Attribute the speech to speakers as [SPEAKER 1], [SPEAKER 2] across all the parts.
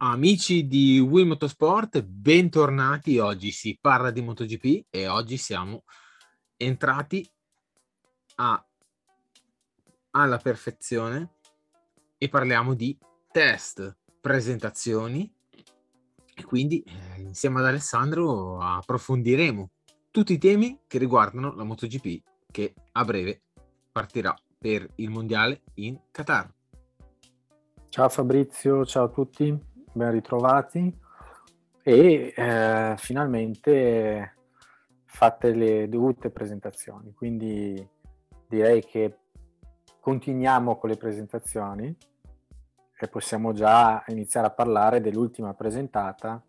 [SPEAKER 1] Amici di Wii Motorsport, bentornati. Oggi si parla di MotoGP e oggi siamo entrati a, alla perfezione e parliamo di test, presentazioni e quindi eh, insieme ad Alessandro approfondiremo tutti i temi che riguardano la MotoGP che a breve partirà per il mondiale in Qatar.
[SPEAKER 2] Ciao Fabrizio, ciao a tutti ben ritrovati e eh, finalmente fatte le dovute presentazioni. Quindi direi che continuiamo con le presentazioni e possiamo già iniziare a parlare dell'ultima presentata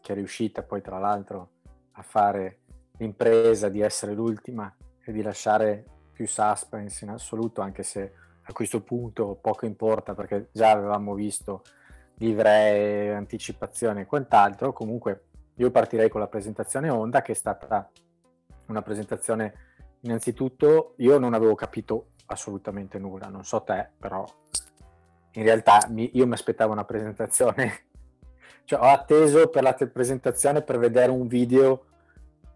[SPEAKER 2] che è riuscita poi tra l'altro a fare l'impresa di essere l'ultima e di lasciare più suspense in assoluto anche se a questo punto poco importa perché già avevamo visto livree, anticipazioni e quant'altro. Comunque io partirei con la presentazione Honda che è stata una presentazione innanzitutto io non avevo capito assolutamente nulla, non so te, però in realtà mi, io mi aspettavo una presentazione, cioè ho atteso per la te- presentazione per vedere un video,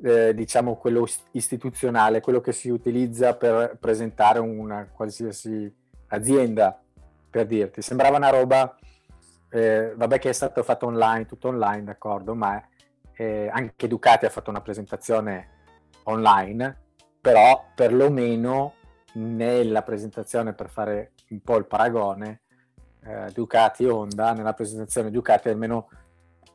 [SPEAKER 2] eh, diciamo quello istituzionale, quello che si utilizza per presentare una qualsiasi azienda, per dirti, sembrava una roba eh, vabbè che è stato fatto online, tutto online, d'accordo, ma eh, anche Ducati ha fatto una presentazione online, però perlomeno nella presentazione, per fare un po' il paragone, eh, Ducati Honda, nella presentazione Ducati almeno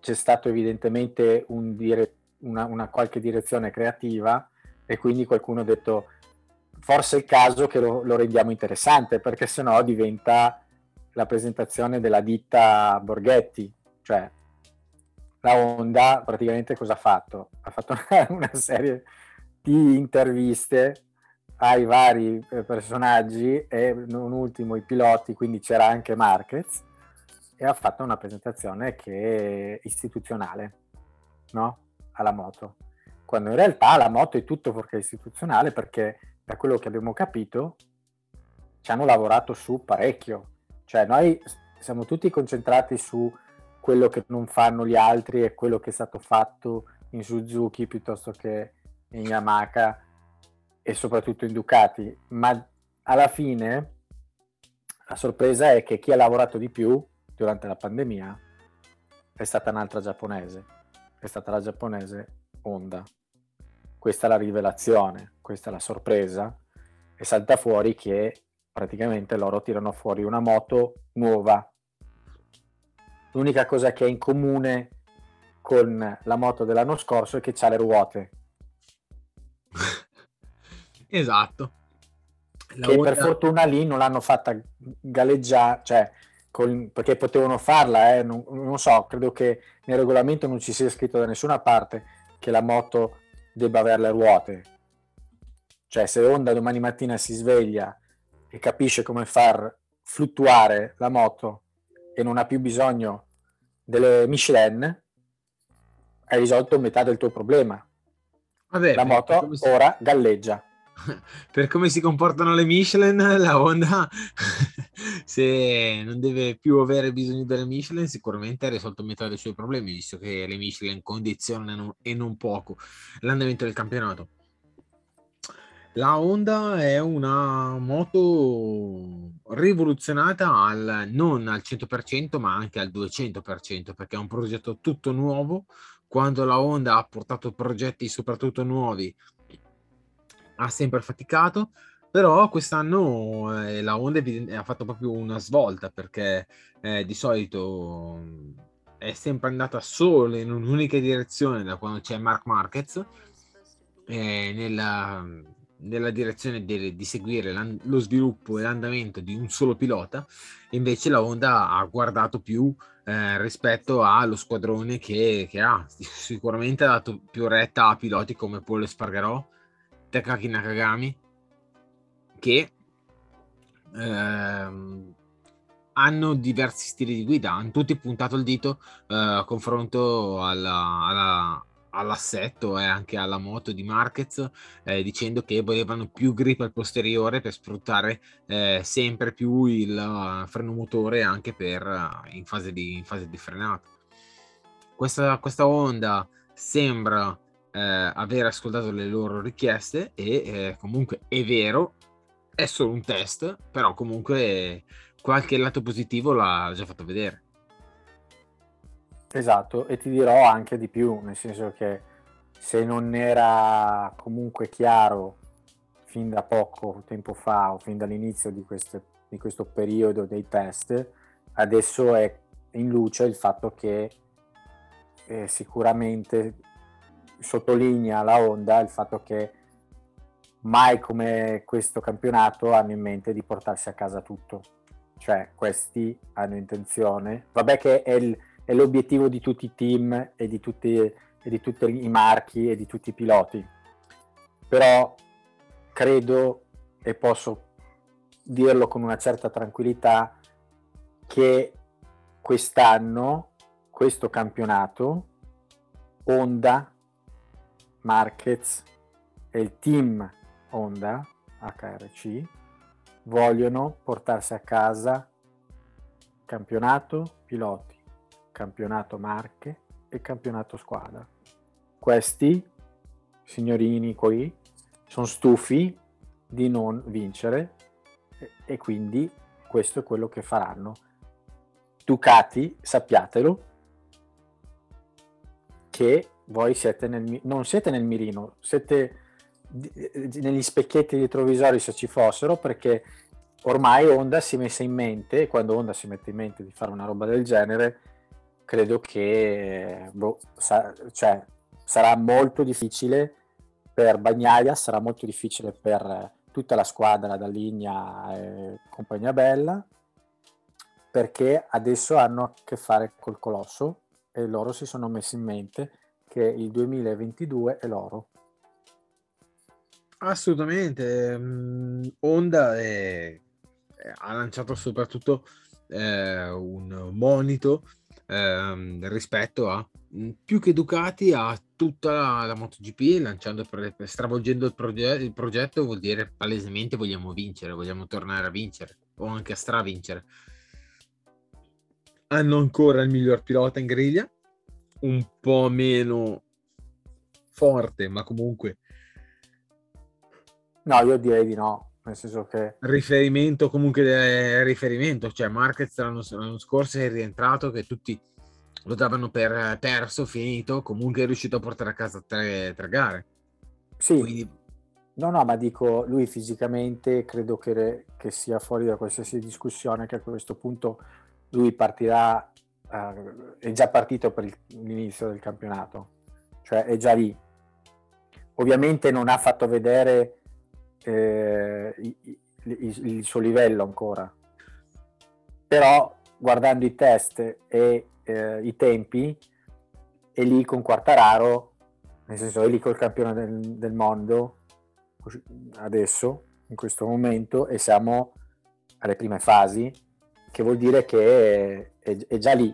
[SPEAKER 2] c'è stato evidentemente un dire, una, una qualche direzione creativa e quindi qualcuno ha detto forse è il caso che lo, lo rendiamo interessante perché sennò diventa la presentazione della ditta Borghetti, cioè la Honda praticamente cosa ha fatto? Ha fatto una, serie di interviste ai vari eh, personaggi e non ultimo i piloti, quindi c'era anche Marquez e ha fatto una presentazione che è istituzionale, no? Alla moto. Quando in realtà la moto è tutto fuorché istituzionale perché da quello che abbiamo capito ci hanno lavorato su parecchio cioè noi siamo tutti concentrati su quello che non fanno gli altri e quello che è stato fatto in Suzuki piuttosto che in Yamaha e soprattutto in Ducati, ma alla fine la sorpresa è che chi ha lavorato di più durante la pandemia è stata un'altra giapponese, è stata la giapponese Honda. Questa è la rivelazione, questa è la sorpresa e salta fuori che praticamente loro tirano fuori una moto nuova. L'unica cosa che è in comune con la moto dell'anno scorso è che ha le ruote.
[SPEAKER 1] esatto.
[SPEAKER 2] La che Honda... per fortuna lì non l'hanno fatta galleggiare, cioè, con... perché potevano farla, eh? non, non so, credo che nel regolamento non ci sia scritto da nessuna parte che la moto debba avere le ruote. Cioè, se Honda domani mattina si sveglia e capisce come far fluttuare la moto e non ha più bisogno delle Michelin, hai risolto metà del tuo problema. Vabbè, la moto si... ora galleggia.
[SPEAKER 1] Per come si comportano le Michelin, la Honda, se non deve più avere bisogno delle Michelin, sicuramente ha risolto metà dei suoi problemi, visto che le Michelin condizionano e non poco l'andamento del campionato. La Honda è una moto rivoluzionata al, non al 100% ma anche al 200% perché è un progetto tutto nuovo. Quando la Honda ha portato progetti soprattutto nuovi ha sempre faticato, però quest'anno eh, la Honda ha fatto proprio una svolta perché eh, di solito è sempre andata solo in un'unica direzione da quando c'è Mark Marquez. Eh, nella, nella direzione di, di seguire lo sviluppo e l'andamento di un solo pilota, invece la Honda ha guardato più eh, rispetto allo squadrone che, che, ha. Sicuramente ha dato più retta a piloti come Paul Spargarò, Takaki Nakagami, che ehm, hanno diversi stili di guida, hanno tutti puntato il dito eh, a confronto alla, alla, all'assetto e anche alla moto di Marquez eh, dicendo che volevano più grip al posteriore per sfruttare eh, sempre più il uh, freno motore anche per, uh, in, fase di, in, fase di, frenata. Questa, questa Honda sembra eh, aver ascoltato le loro richieste e eh, comunque è vero, è solo un test, però comunque qualche lato positivo l'ha già fatto vedere.
[SPEAKER 2] Esatto, e ti dirò anche di più, nel senso che se non era comunque chiaro fin da poco tempo fa o fin dall'inizio di, queste, di questo periodo dei test, adesso è in luce il fatto che eh, sicuramente sottolinea la Honda il fatto che mai come questo campionato hanno in mente di portarsi a casa tutto. Cioè, questi hanno intenzione, vabbè che è il, è l'obiettivo di tutti i team e di tutti, e di tutti i marchi e di tutti i piloti. Però credo e posso dirlo con una certa tranquillità che quest'anno questo campionato Honda Marquez e il team Honda HRC vogliono portarsi a casa campionato piloti campionato marche e campionato squadra. Questi signorini qui sono stufi di non vincere e, quindi questo è quello che faranno. Ducati, sappiatelo, che voi siete nel, non siete nel mirino, siete negli specchietti retrovisori se ci fossero perché ormai Honda si è messa in mente, quando Honda si mette in mente di fare una roba del genere, credo che boh, sa- cioè, sarà molto difficile per Bagnaia, sarà molto difficile per tutta la squadra da linea e compagnia bella, perché adesso hanno a che fare col colosso e loro si sono messi in mente che il 2022 è loro.
[SPEAKER 1] Assolutamente, um, Honda è, ha lanciato soprattutto eh, un monito ehm, rispetto a mm, più che Ducati a tutta la, la MotoGP lanciando stravolgendo il, proge- il, progetto vuol dire palesemente vogliamo vincere vogliamo tornare a vincere o anche a stravincere. Hanno ancora il miglior pilota in griglia un po' meno forte ma comunque
[SPEAKER 2] no io direi di no nel senso che
[SPEAKER 1] riferimento comunque del riferimento cioè Marquez l'anno, l'anno scorso è rientrato che tutti lo davano per perso finito comunque è riuscito a portare a casa tre, tre gare.
[SPEAKER 2] Sì. Quindi... no no ma dico lui fisicamente credo che, che, sia fuori da qualsiasi discussione che a questo punto lui partirà uh, è già partito per il, l'inizio del campionato. Cioè è già lì. Ovviamente non ha fatto vedere eh, il, suo livello ancora. Però guardando i test e eh, i tempi, è lì con Quartararo, nel senso è lì col campione del, del mondo adesso, in questo momento, e siamo alle prime fasi, che vuol dire che è, è, è già lì,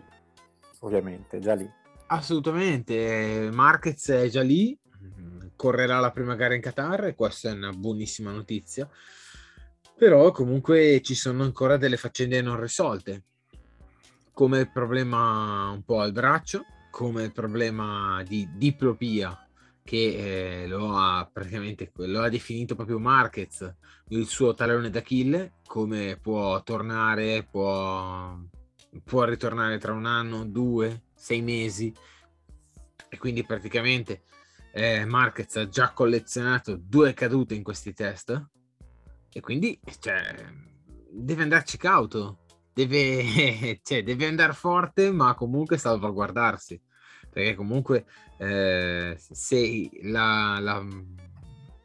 [SPEAKER 2] ovviamente, è già lì.
[SPEAKER 1] Assolutamente, Marquez è già lì, correrà la prima gara in Qatar e questa è una buonissima notizia. Però comunque ci sono ancora delle faccende non risolte, come il problema un po' al braccio, come il problema di diplopia che eh, lo ha praticamente lo ha definito proprio Marquez il suo talone d'Achille, come può tornare, può, può ritornare tra un anno, due, sei mesi e quindi praticamente eh, Marquez ha già collezionato due cadute in questi test. E quindi cioè, deve andarci cauto, deve, cioè, deve andare forte ma comunque salvaguardarsi. Perché comunque eh, se la, la,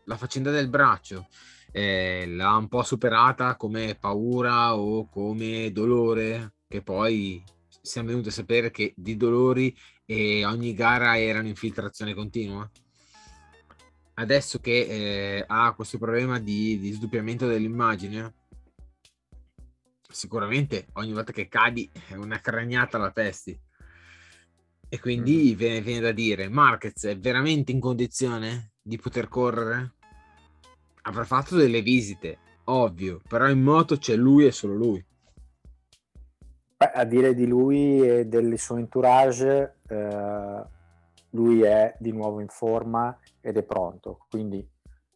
[SPEAKER 1] la, faccenda del braccio eh, l'ha un po' superata come paura o come dolore che poi siamo venuti a sapere che di dolori e ogni gara era un'infiltrazione continua adesso che eh, ha questo problema di, di sdoppiamento dell'immagine, sicuramente ogni volta che cadi è una cragnata alla testi. E quindi mm. viene, viene, da dire, Marquez è veramente in condizione di poter correre? Avrà fatto delle visite, ovvio, però in moto c'è lui e solo lui.
[SPEAKER 2] A dire di lui e del suo entourage, eh, lui è di nuovo in forma ed è pronto, quindi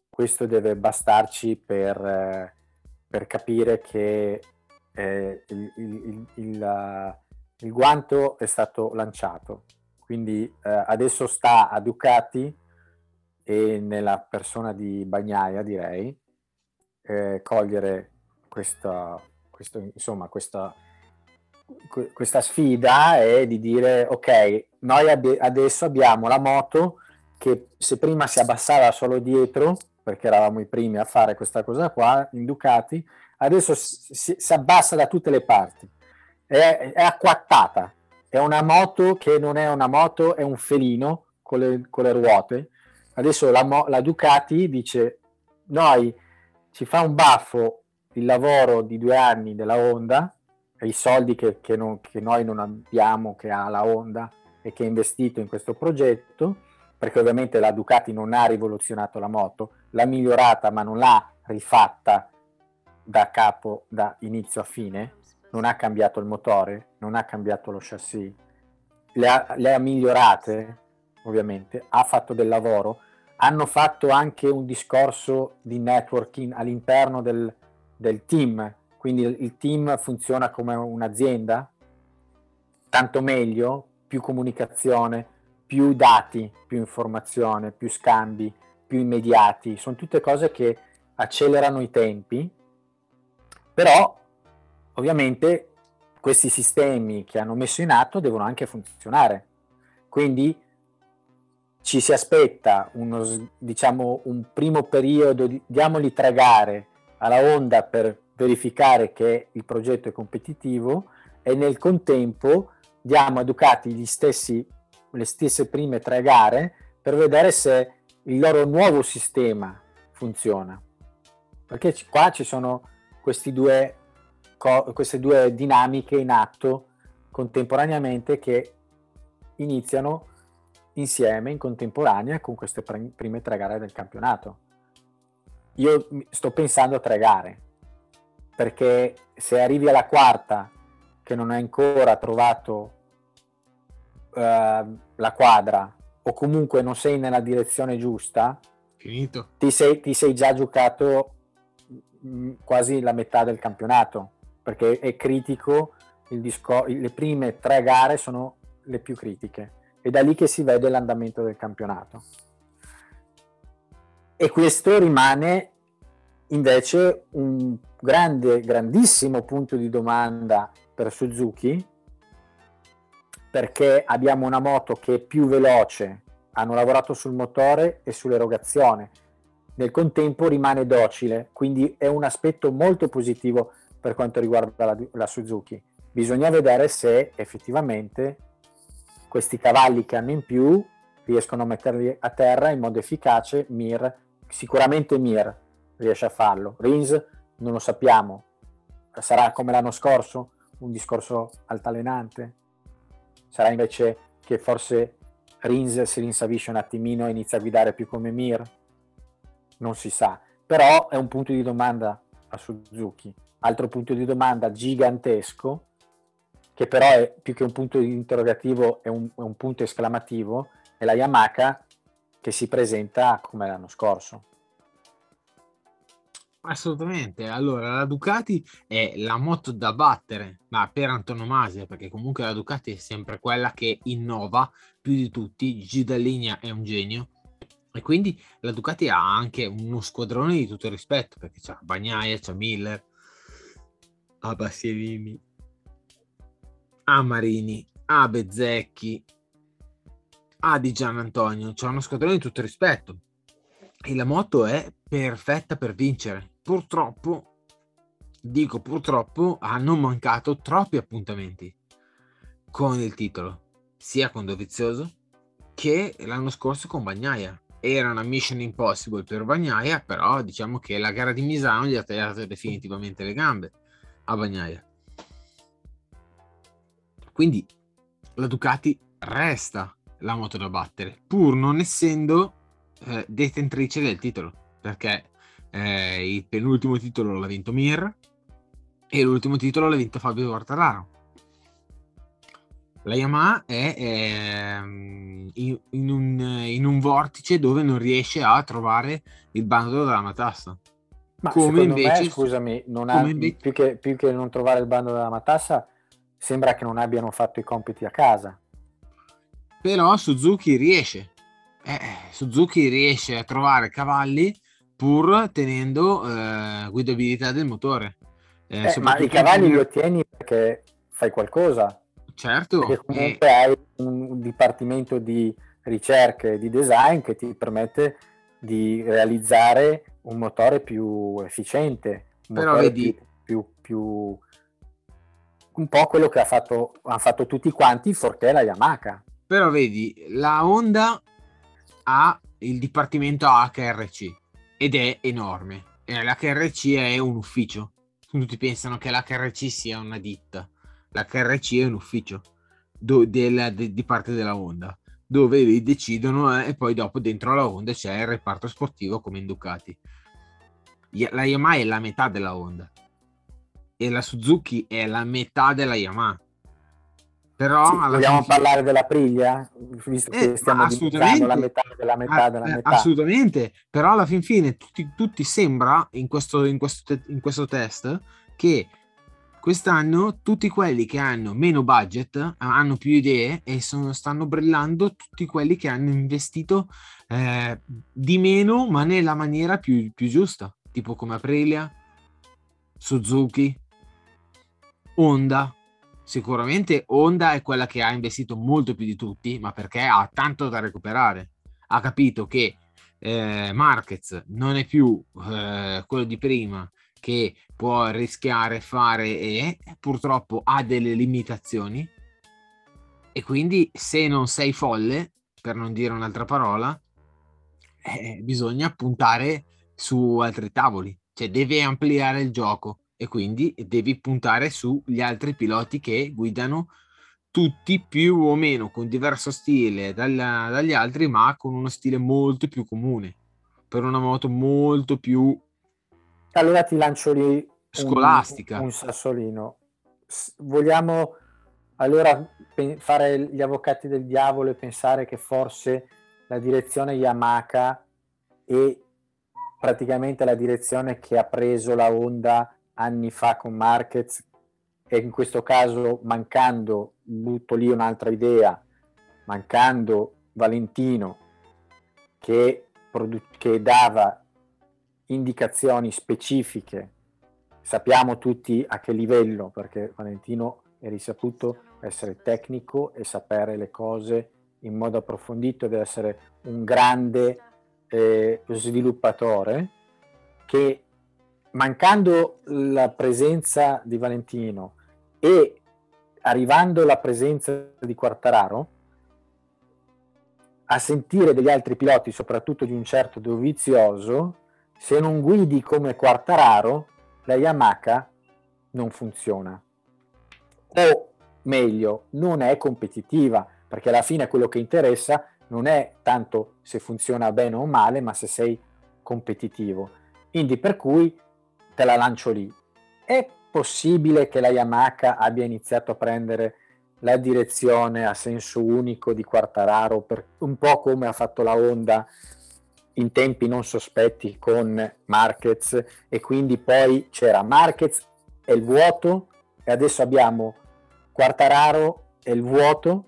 [SPEAKER 2] questo deve bastarci per, eh, per capire che eh, il, il, il, il guanto è stato lanciato, quindi eh, adesso sta a Ducati e nella persona di Bagnaia direi eh, cogliere questa, questo, insomma, questa, questa sfida e di dire ok noi ab- adesso abbiamo la moto che se prima si abbassava solo dietro perché eravamo i primi a fare questa cosa qua in Ducati adesso si, si abbassa da tutte le parti è, è acquattata, è una moto che non è una moto, è un felino con le, con le ruote. Adesso la, la, Ducati dice, noi ci fa un baffo il lavoro di due anni della Honda i soldi che, che, non, che noi non abbiamo, che ha la Honda e che ha investito in questo progetto, perché ovviamente la Ducati non ha rivoluzionato la moto, l'ha migliorata ma non l'ha rifatta da capo, da inizio a fine, non ha cambiato il motore, non ha cambiato lo chassis, le ha, le ha migliorate ovviamente, ha fatto del lavoro, hanno fatto anche un discorso di networking all'interno del, del team, quindi il team funziona come un'azienda, tanto meglio, più comunicazione, più dati, più informazione, più scambi, più immediati, sono tutte cose che accelerano i tempi, però ovviamente questi sistemi che hanno messo in atto devono anche funzionare. Quindi ci si aspetta uno, diciamo, un primo periodo, di, diamogli tre gare alla Honda per verificare che il progetto è competitivo e nel contempo diamo a Ducati stessi, le stesse prime tre gare per vedere se il loro nuovo sistema funziona. Perché qua ci sono due co- queste due dinamiche in atto contemporaneamente che iniziano insieme in contemporanea con queste pre- prime tre gare del campionato. Io sto pensando a tre gare, perché se arrivi alla quarta che non hai ancora trovato uh, la quadra o comunque non sei nella direzione giusta,
[SPEAKER 1] Finito.
[SPEAKER 2] Ti, sei, ti sei già giocato mm, quasi la metà del campionato perché è critico, discor- le prime tre gare sono le più critiche, è da lì che si vede l'andamento del campionato. E questo rimane invece un grande, grandissimo punto di domanda per Suzuki, perché abbiamo una moto che è più veloce, hanno lavorato sul motore e sull'erogazione, nel contempo rimane docile, quindi è un aspetto molto positivo per quanto riguarda la, la Suzuki. Bisogna vedere se effettivamente questi cavalli che hanno in più riescono a metterli a terra in modo efficace. Mir, sicuramente Mir riesce a farlo. Rins non lo sappiamo. Sarà come l'anno scorso, un discorso altalenante? Sarà invece che forse Rins si rinsavisce un attimino e inizia a guidare più come Mir? Non si sa. Però è un punto di domanda a Suzuki altro punto di domanda gigantesco, che però è più che un punto di interrogativo, è un, è un punto esclamativo, è la Yamaha che si presenta come l'anno scorso.
[SPEAKER 1] Assolutamente, allora la Ducati è la moto da battere, ma per antonomasia, perché comunque la Ducati è sempre quella che innova più di tutti, G da linea è un genio, e quindi la Ducati ha anche uno squadrone di tutto rispetto, perché c'ha Bagnaia, c'ha Miller, a Bastianini, a Marini, a Bezzecchi, a Di Gian Antonio. C'è uno squadrone di tutto rispetto. E la moto è perfetta per vincere. Purtroppo, dico purtroppo, hanno mancato troppi appuntamenti con il titolo, sia con Dovizioso che l'anno scorso con Bagnaia. Era una mission impossible per Bagnaia, però diciamo che la gara di Misano gli ha tagliato definitivamente le gambe a Bagnaia. Quindi la Ducati resta la moto da battere, pur non essendo eh, detentrice del titolo, perché eh, il penultimo titolo l'ha vinto Mir e l'ultimo titolo l'ha vinto Fabio Quartararo. La Yamaha è, è in, in, un, in, un, vortice dove non riesce a trovare il bando della matassa.
[SPEAKER 2] Ma come invece, me, scusami, non ha, invece... Più, che, più, che, non trovare il bando della matassa, sembra che non abbiano fatto i compiti a casa.
[SPEAKER 1] Però Suzuki riesce. Eh, Suzuki riesce a trovare cavalli pur tenendo eh, guidabilità del motore.
[SPEAKER 2] Eh, eh, ma i cavalli li ottieni perché fai qualcosa.
[SPEAKER 1] Certo.
[SPEAKER 2] Perché comunque hai un dipartimento di ricerca e di design che ti permette di realizzare un motore più efficiente, un
[SPEAKER 1] Però vedi...
[SPEAKER 2] più, più, più, un po' quello che ha fatto, hanno fatto tutti quanti, forché la Yamaha.
[SPEAKER 1] Però vedi, la Honda ha il dipartimento HRC ed è enorme. L'HRC è un ufficio. Tutti pensano che l'HRC sia una ditta. L'HRC è un ufficio do, del, de, di parte della Honda dove decidono eh, e poi dopo dentro la Honda c'è il reparto sportivo come in Ducati. La Yamaha è la metà della Honda e la Suzuki è la metà della Yamaha. Però
[SPEAKER 2] sì, vogliamo fine... parlare della Priglia? Visto eh, che stiamo assolutamente la metà della metà ah, della metà.
[SPEAKER 1] Assolutamente, però alla fin fine tutti, tutti sembra in questo, in, questo, in questo test che quest'anno tutti quelli che hanno meno budget hanno più idee e sono, stanno brillando tutti quelli che hanno investito eh, di meno ma nella maniera più, più giusta. Tipo come Aprilia Suzuki Honda sicuramente Honda è quella che ha investito molto più di tutti, ma perché ha tanto da recuperare. Ha capito che eh, Marquez non è più eh, quello di prima che può rischiare fare e purtroppo ha delle limitazioni. E quindi se non sei folle, per non dire un'altra parola, eh, bisogna puntare su altri tavoli, cioè deve ampliare il gioco e quindi devi puntare sugli altri piloti che guidano tutti più o meno con diverso stile dalla, dagli altri, ma con uno stile molto più comune per una moto molto più
[SPEAKER 2] allora ti lancio lì
[SPEAKER 1] scolastica
[SPEAKER 2] un, un sassolino. Vogliamo allora fare gli avvocati del diavolo e pensare che forse la direzione Yamaha è praticamente la direzione che ha preso la Honda anni fa con Marquez e in questo caso mancando, butto lì un'altra idea, mancando Valentino che, produ- che dava indicazioni specifiche, sappiamo tutti a che livello, perché Valentino è risaputo essere tecnico e sapere le cose in modo approfondito ed essere un grande eh, sviluppatore che mancando la presenza di Valentino e arrivando la presenza di Quartararo, a sentire degli altri piloti, soprattutto di un certo Dovizioso, se non guidi come Quartararo, la Yamaha non funziona. O meglio, non è competitiva, perché alla fine quello che interessa non è tanto se funziona bene o male, ma se sei competitivo. Quindi per cui te la lancio lì. È possibile che la Yamaha abbia iniziato a prendere la direzione a senso unico di Quartararo, per, un po' come ha fatto la Honda in tempi non sospetti con Marquez e quindi poi c'era Marquez e il vuoto e adesso abbiamo Quartararo e il vuoto.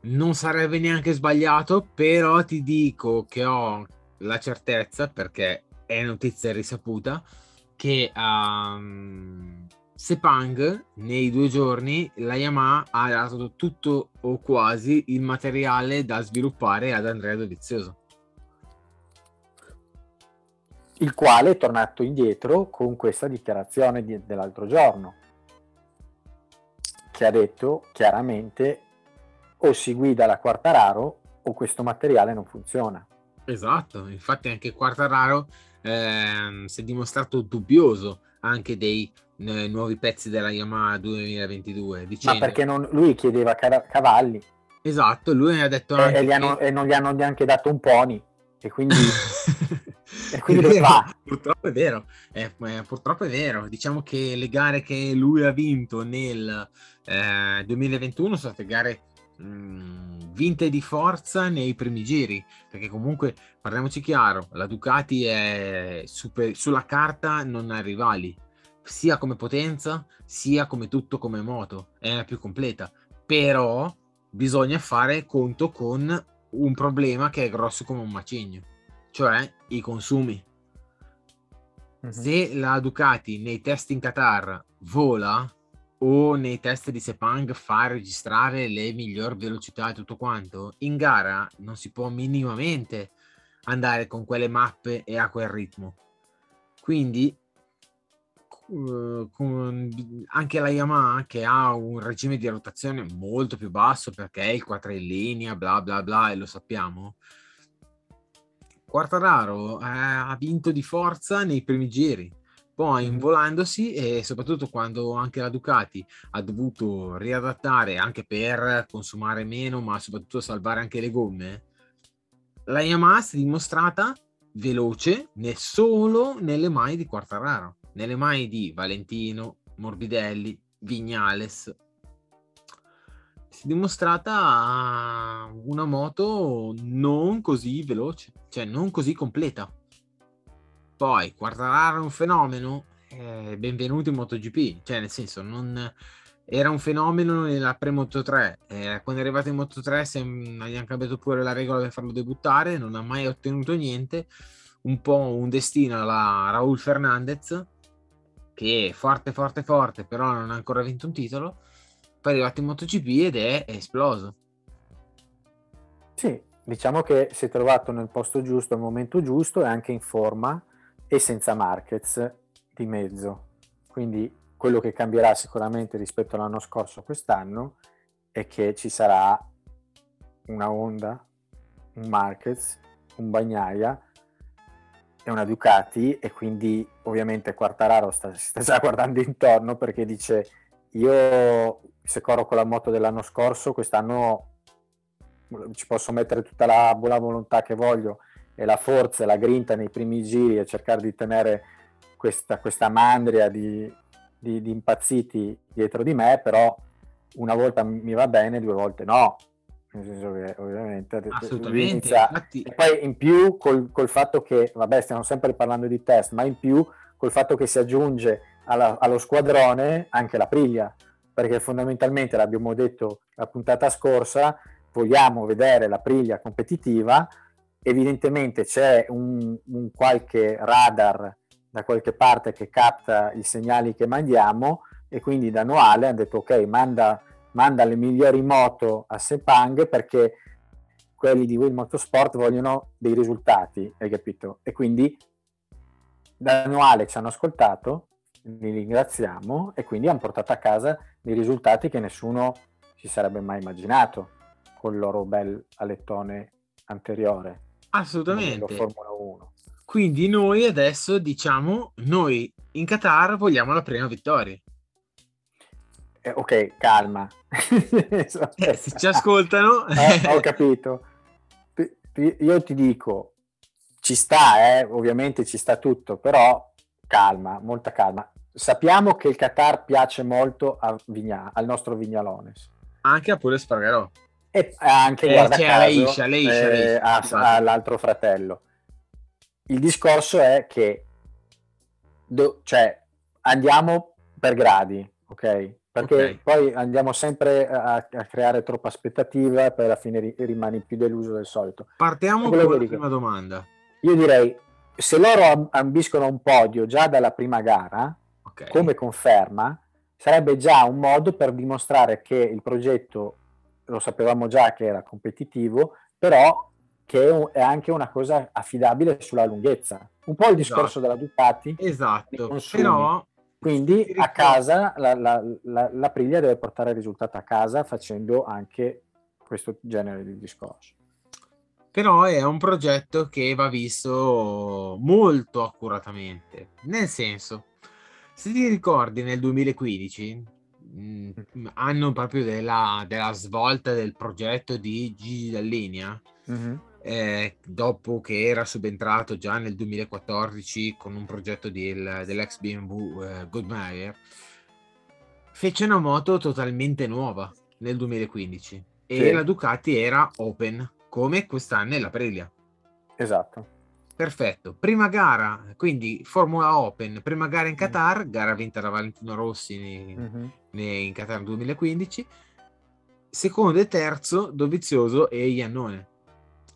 [SPEAKER 1] Non sarebbe neanche sbagliato, però ti dico che ho la certezza perché è notizia risaputa che um, Sepang nei due giorni la Yamaha ha dato tutto o quasi il materiale da sviluppare ad Andrea Dovizioso.
[SPEAKER 2] Il quale è tornato indietro con questa dichiarazione di, dell'altro giorno che ha detto chiaramente o si guida la Quartararo o questo materiale non funziona
[SPEAKER 1] esatto infatti anche Quartararo eh, si è dimostrato dubbioso anche dei nei nuovi pezzi della Yamaha 2022. Dicendo...
[SPEAKER 2] Ma perché non, lui chiedeva cavalli.
[SPEAKER 1] Esatto, lui ha detto
[SPEAKER 2] e, e, hanno, e non gli hanno neanche dato un pony. E quindi... e quindi lo fa.
[SPEAKER 1] Purtroppo è vero, eh, purtroppo è vero. Diciamo che le gare che lui ha vinto nel eh, 2021 sono state gare mh, mm, vinte di forza nei primi giri, perché comunque parliamoci chiaro, la Ducati è super, sulla carta non ha rivali, sia come potenza, sia come tutto come moto, è la più completa. Però bisogna fare conto con un problema che è grosso come un macigno, cioè i consumi. Uh-huh. Se la Ducati nei test in Qatar vola o nei test di Sepang fa registrare le migliori velocità e tutto quanto, in gara non si può minimamente andare con quelle mappe e a quel ritmo. Quindi uh, anche la Yamaha che ha un regime di rotazione molto più basso perché è il 4 in linea, bla bla bla, e lo sappiamo. Quartararo eh, ha vinto di forza nei primi giri, poi involandosi e soprattutto quando anche la Ducati ha dovuto riadattare anche per consumare meno, ma soprattutto salvare anche le gomme, la Yamaha si è dimostrata veloce solo nelle mani di Quartararo nelle mani di Valentino, Morbidelli, Vignales. Si è dimostrata una moto non così veloce, cioè non così completa. Poi, Quartararo è un fenomeno, eh, benvenuto in MotoGP, cioè nel senso non era un fenomeno nella pre-Moto 3. Eh, quando è arrivato in Moto 3 gli hanno cambiato pure la regola per farlo debuttare, non ha mai ottenuto niente. Un po' un destino alla Raul Fernandez, che è forte, forte, forte, però non ha ancora vinto un titolo. Poi è arrivato in MotoGP ed è esploso.
[SPEAKER 2] Sì, diciamo che si è trovato nel posto giusto al momento giusto e anche in forma e senza Marquez di mezzo. Quindi quello che cambierà sicuramente rispetto all'anno scorso quest'anno è che ci sarà una Honda, un Marquez, un Bagnaia è una Ducati e quindi ovviamente Quartararo sta, sta già guardando intorno perché dice io se corro con la moto dell'anno scorso quest'anno ci posso mettere tutta la buona volontà che voglio e la forza e la grinta nei primi giri e cercare di tenere questa, questa mandria di, di, di impazziti dietro di me però una volta mi va bene due volte no. Nel senso che ovviamente
[SPEAKER 1] assolutamente inizia...
[SPEAKER 2] Infatti... e poi in più col, col, fatto che vabbè stiamo sempre parlando di test ma in più col fatto che si aggiunge alla, allo squadrone anche la priglia perché fondamentalmente l'abbiamo detto la puntata scorsa vogliamo vedere la priglia competitiva evidentemente c'è un, un qualche radar da qualche parte che capta i segnali che mandiamo e quindi da Noale hanno detto ok manda manda le migliori moto a Sepang perché quelli di Will Motorsport vogliono dei risultati, hai capito? E quindi da annuale ci hanno ascoltato, li ringraziamo e quindi hanno portato a casa dei risultati che nessuno si sarebbe mai immaginato con il loro bel alettone anteriore.
[SPEAKER 1] Assolutamente. Formula 1. Quindi noi adesso diciamo, noi in Qatar vogliamo la prima vittoria.
[SPEAKER 2] Eh, ok, calma.
[SPEAKER 1] eh, se ci ascoltano...
[SPEAKER 2] eh, ho capito. Io ti dico, ci sta, eh, ovviamente ci sta tutto, però calma, molta calma. Sappiamo che il Qatar piace molto Vigna, al nostro Vignalones.
[SPEAKER 1] Anche a Pure Spargarò.
[SPEAKER 2] E anche, eh, guarda caso, Leisha, Leisha, eh, a, all'altro fratello. Il discorso è che do, cioè, andiamo per gradi, ok? perché okay. poi andiamo sempre a, a, creare troppa aspettativa e poi alla fine ri, rimani più deluso del solito.
[SPEAKER 1] Partiamo con la dico, prima domanda.
[SPEAKER 2] Io direi, se loro ambiscono un podio già dalla prima gara, okay. come conferma, sarebbe già un modo per dimostrare che il progetto, lo sapevamo già che era competitivo, però che è anche una cosa affidabile sulla lunghezza. Un po' il discorso esatto. della Ducati.
[SPEAKER 1] Esatto, però
[SPEAKER 2] quindi a casa la, la, la, la Priglia deve portare il risultato a casa facendo anche questo genere di discorso.
[SPEAKER 1] Però è un progetto che va visto molto accuratamente, nel senso, Se ti ricordi nel 2015, mh, mm, anno proprio della, della, svolta del progetto di Gigi Dall'Linea, mm-hmm. eh, dopo che era subentrato già nel 2014 con un progetto del, dell'ex BMW eh, Goodmeyer, fece una moto totalmente nuova nel 2015 e sì. la Ducati era open come quest'anno è la Aprilia.
[SPEAKER 2] Esatto.
[SPEAKER 1] Perfetto. Prima gara, quindi Formula Open, prima gara in. Qatar, mm. gara vinta da Valentino Rossi nei, mm-hmm. nei, in Qatar 2015. Secondo e terzo Dovizioso e Iannone.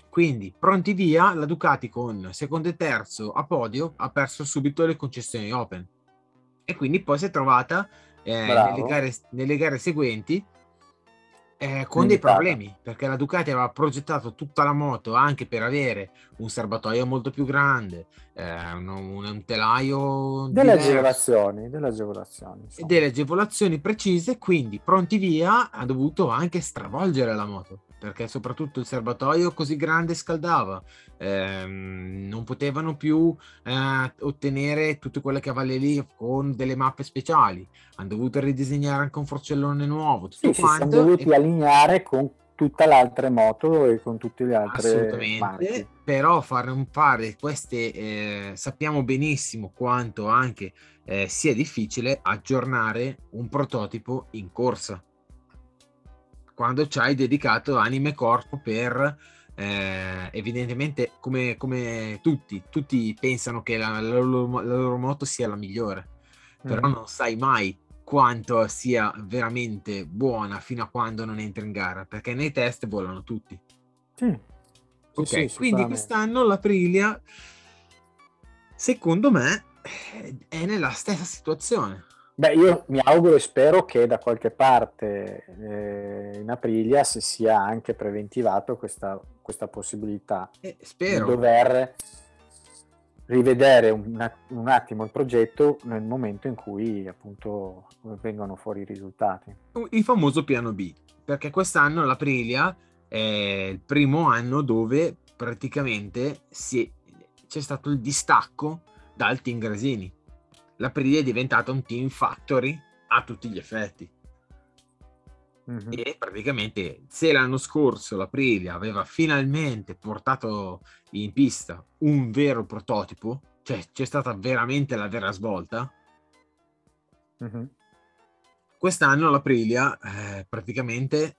[SPEAKER 1] Quindi pronti via, la Ducati con secondo e terzo a podio ha perso subito le concessioni Open. E quindi poi si è trovata eh, nelle, gare, nelle gare seguenti eh, con dei problemi perché la Ducati aveva progettato tutta la moto anche per avere un serbatoio molto più grande, eh, un, un, telaio
[SPEAKER 2] delle diverso. agevolazioni, delle agevolazioni,
[SPEAKER 1] delle agevolazioni precise. Quindi pronti via ha dovuto anche stravolgere la moto perché soprattutto il serbatoio così grande scaldava, ehm, non potevano più eh, ottenere tutte quelle cavallerie con delle mappe speciali, hanno dovuto ridisegnare anche un forcellone nuovo, tutto
[SPEAKER 2] sì,
[SPEAKER 1] quanto.
[SPEAKER 2] Si sono dovuti e... allineare con tutta l'altra moto e con tutte le altre Assolutamente, marche.
[SPEAKER 1] però fare, fare queste, eh, sappiamo benissimo quanto anche eh, sia difficile aggiornare un prototipo in corsa quando ci hai dedicato anime e corpo per eh, evidentemente come, come, tutti, tutti pensano che la, la, loro, la, loro, moto sia la migliore, però mm. non sai mai quanto sia veramente buona fino a quando non entri in gara, perché nei test volano tutti.
[SPEAKER 2] Sì.
[SPEAKER 1] Ok, sì, sì, quindi quest'anno l'Aprilia, secondo me, è nella stessa situazione.
[SPEAKER 2] Beh, io mi auguro e spero che da qualche parte eh, in Aprilia si sia anche preventivato questa, questa possibilità
[SPEAKER 1] eh, di
[SPEAKER 2] dover rivedere un, un, attimo il progetto nel momento in cui appunto vengono fuori i risultati.
[SPEAKER 1] Il famoso piano B, perché quest'anno l'Aprilia è il primo anno dove praticamente si, c'è stato il distacco dal Team L'Aprilia è diventata un team factory a tutti gli effetti. Mm-hmm. E praticamente se l'anno scorso l'Aprilia aveva finalmente portato in pista un vero prototipo, cioè c'è stata veramente la vera svolta, mm-hmm. quest'anno l'Aprilia eh, praticamente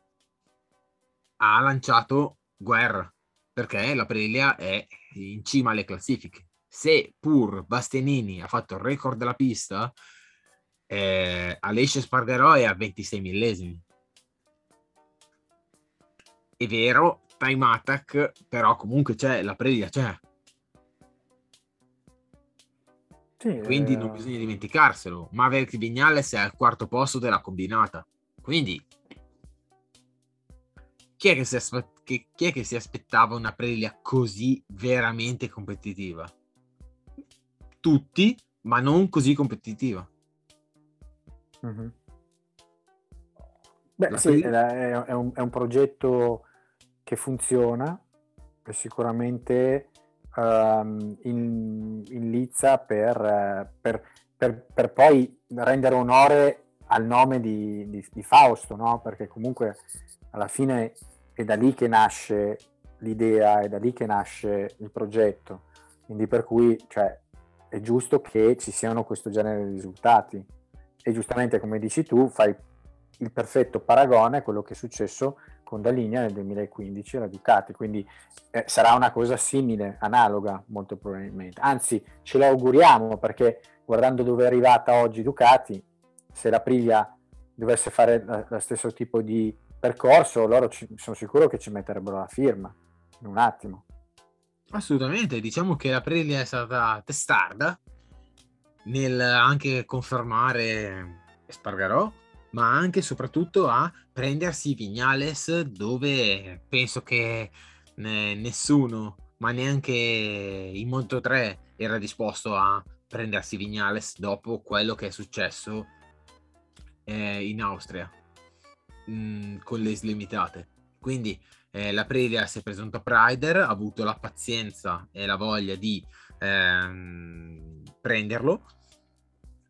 [SPEAKER 1] ha lanciato guerra perché l'Aprilia è in cima alle classifiche se pur Bastianini ha fatto il record della pista, eh, Alessia Spargarò è a 26 millesimi. È vero, time attack, però comunque c'è, la previa c'è. Sì, Quindi eh... non bisogna dimenticarselo. Maverick Vignales è al quarto posto della combinata. Quindi chi è che si, aspe- chi è che si aspettava una Aprilia così veramente competitiva? Tutti, ma non così competitiva.
[SPEAKER 2] Mm-hmm. Beh, sì, è, è, un, è, un, progetto che funziona e sicuramente um, in, in Lizza per, per, per, per, poi rendere onore al nome di, di, di Fausto, no? perché comunque alla fine è da lì che nasce l'idea, è da lì che nasce il progetto. Quindi per cui cioè, è giusto che ci siano questo genere di risultati. E giustamente, come dici tu, fai il perfetto paragone a quello che è successo con Dalinea nel 2015 alla Ducati, quindi eh, sarà una cosa simile, analoga molto probabilmente. Anzi, ce lo auguriamo perché guardando dove è arrivata oggi Ducati, se la Priglia dovesse fare lo stesso tipo di percorso, loro ci, sono sicuro che ci metterebbero la firma in un attimo.
[SPEAKER 1] Assolutamente, diciamo che Aprilia è stata testarda nel anche confermare Spargarò, ma anche e soprattutto a prendersi Vignales dove penso che nessuno, ma neanche in Moto 3 era disposto a prendersi Vignales dopo quello che è successo eh, in Austria mm, con le slimitate. Quindi eh, la Previa si è preso un top rider, ha avuto la pazienza e la voglia di ehm, prenderlo,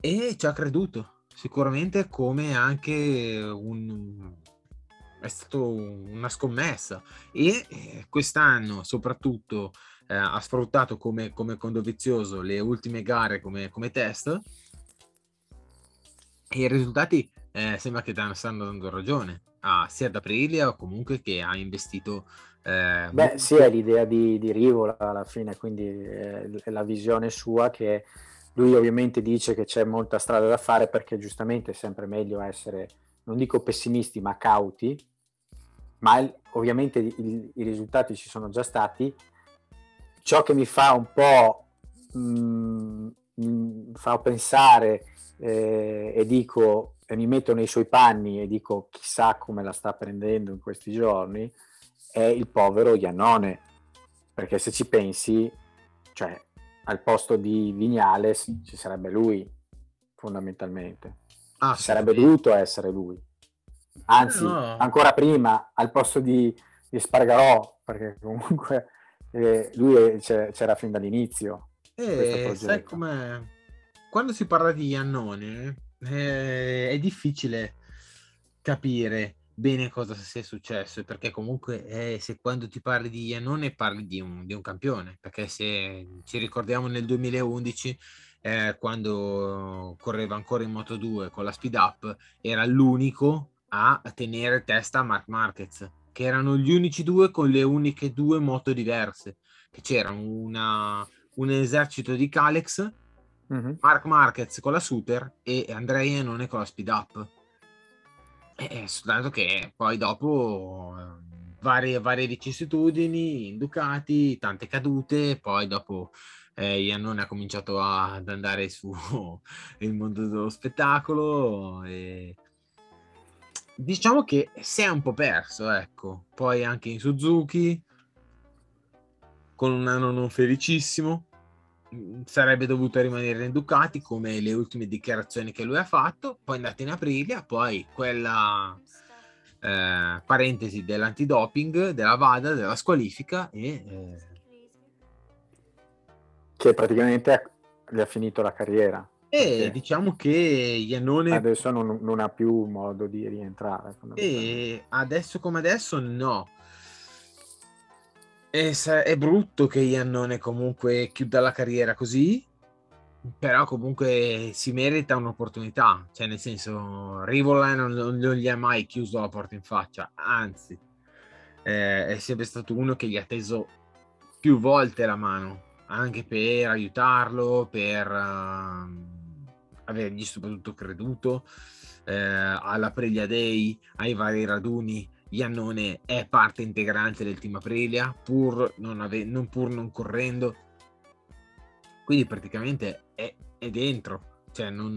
[SPEAKER 1] e ci ha creduto, sicuramente come anche un, è stato una scommessa e eh, quest'anno soprattutto eh, ha sfruttato come, come condovizioso le ultime gare come, come test e i risultati eh, sembra che stanno dando ragione. A sia ad Aprilia o comunque che ha investito
[SPEAKER 2] eh, Beh, molto... sì, è l'idea di, di Rivola alla fine, quindi è, è la visione sua che lui ovviamente dice che c'è molta strada da fare perché giustamente è sempre meglio essere, non dico pessimisti, ma cauti, ma il, ovviamente il, i risultati ci sono già stati. Ciò che mi fa un po' mh, mm, mh, fa pensare eh, e dico e mi metto nei suoi panni e dico chissà come la sta prendendo in questi giorni è il povero Iannone, perché se ci pensi, cioè al posto di Vignales ci sarebbe lui, fondamentalmente. Ah, ci sarebbe dovuto essere lui. Anzi, no. ancora prima, al posto di, di Spargarò, perché comunque eh, lui c'era fin dall'inizio.
[SPEAKER 1] Eh, sai com'è? Quando si parla di Iannone eh, è difficile capire bene cosa sia successo, perché comunque eh, se quando ti parli di Iannone parli di un, di un, campione, perché se ci ricordiamo nel 2011 eh, quando correva ancora in Moto 2 con la Speed Up, era l'unico a tenere testa a Mark Marquez, che erano gli unici due con le uniche due moto diverse, che c'era una, un esercito di Calex, mm-hmm. Mark Marquez con la Super e Andrea Iannone con la Speed Up eh, soltanto che poi dopo ehm, varie, varie vicissitudini in Ducati, tante cadute, poi dopo eh, Iannone ha cominciato a, ad andare su il mondo dello spettacolo e diciamo che si è un po' perso, ecco. Poi anche in Suzuki con un anno non felicissimo sarebbe dovuto rimanere in Ducati come le ultime dichiarazioni che lui ha fatto, poi è andato in Aprilia, poi quella eh, parentesi dell'antidoping, della VADA, della squalifica e... Eh...
[SPEAKER 2] Che praticamente gli ha finito la carriera.
[SPEAKER 1] E diciamo che Iannone...
[SPEAKER 2] Adesso non, non, ha più modo di rientrare.
[SPEAKER 1] E adesso come adesso no è, è brutto che Iannone comunque chiuda la carriera così, però comunque si merita un'opportunità, cioè nel senso Rivola non, non, gli ha mai chiuso la porta in faccia, anzi eh, è sempre stato uno che gli ha teso più volte la mano, anche per aiutarlo, per uh, avergli soprattutto creduto eh, alla Preglia Day, ai vari raduni Iannone è parte integrante del team Aprilia, pur non, ave- non, pur non correndo. Quindi praticamente è, è dentro, cioè non,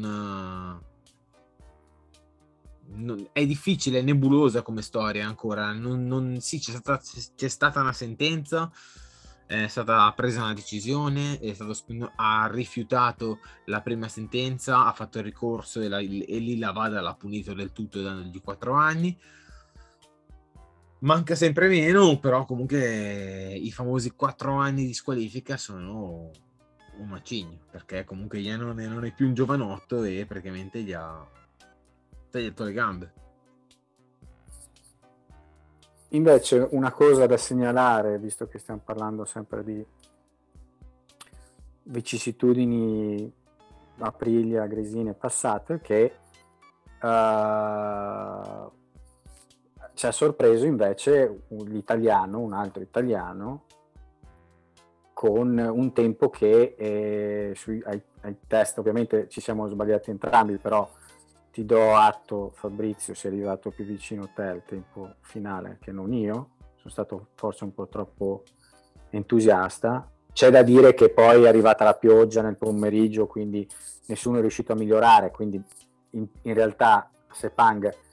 [SPEAKER 1] non, è difficile, è nebulosa come storia ancora. Non, sì, c'è stata, c'è stata, una sentenza, è stata presa una decisione, stato, ha rifiutato la prima sentenza, ha fatto il ricorso e, la, e lì la Vada l'ha punito del tutto dandogli 4 anni manca sempre meno, però comunque i famosi quattro anni di squalifica sono un macigno, perché comunque Ian non è, più un giovanotto e praticamente gli ha tagliato le gambe.
[SPEAKER 2] Invece una cosa da segnalare, visto che stiamo parlando sempre di vicissitudini Aprilia, Gresine passate, che uh, ci ha sorpreso invece l'italiano, un altro italiano, con un tempo che eh, sui, ai, ai, test ovviamente ci siamo sbagliati entrambi, però ti do atto Fabrizio, sei arrivato più vicino a te al tempo finale che non io, sono stato forse un po' troppo entusiasta. C'è da dire che poi è arrivata la pioggia nel pomeriggio, quindi nessuno è riuscito a migliorare, quindi in, in realtà Sepang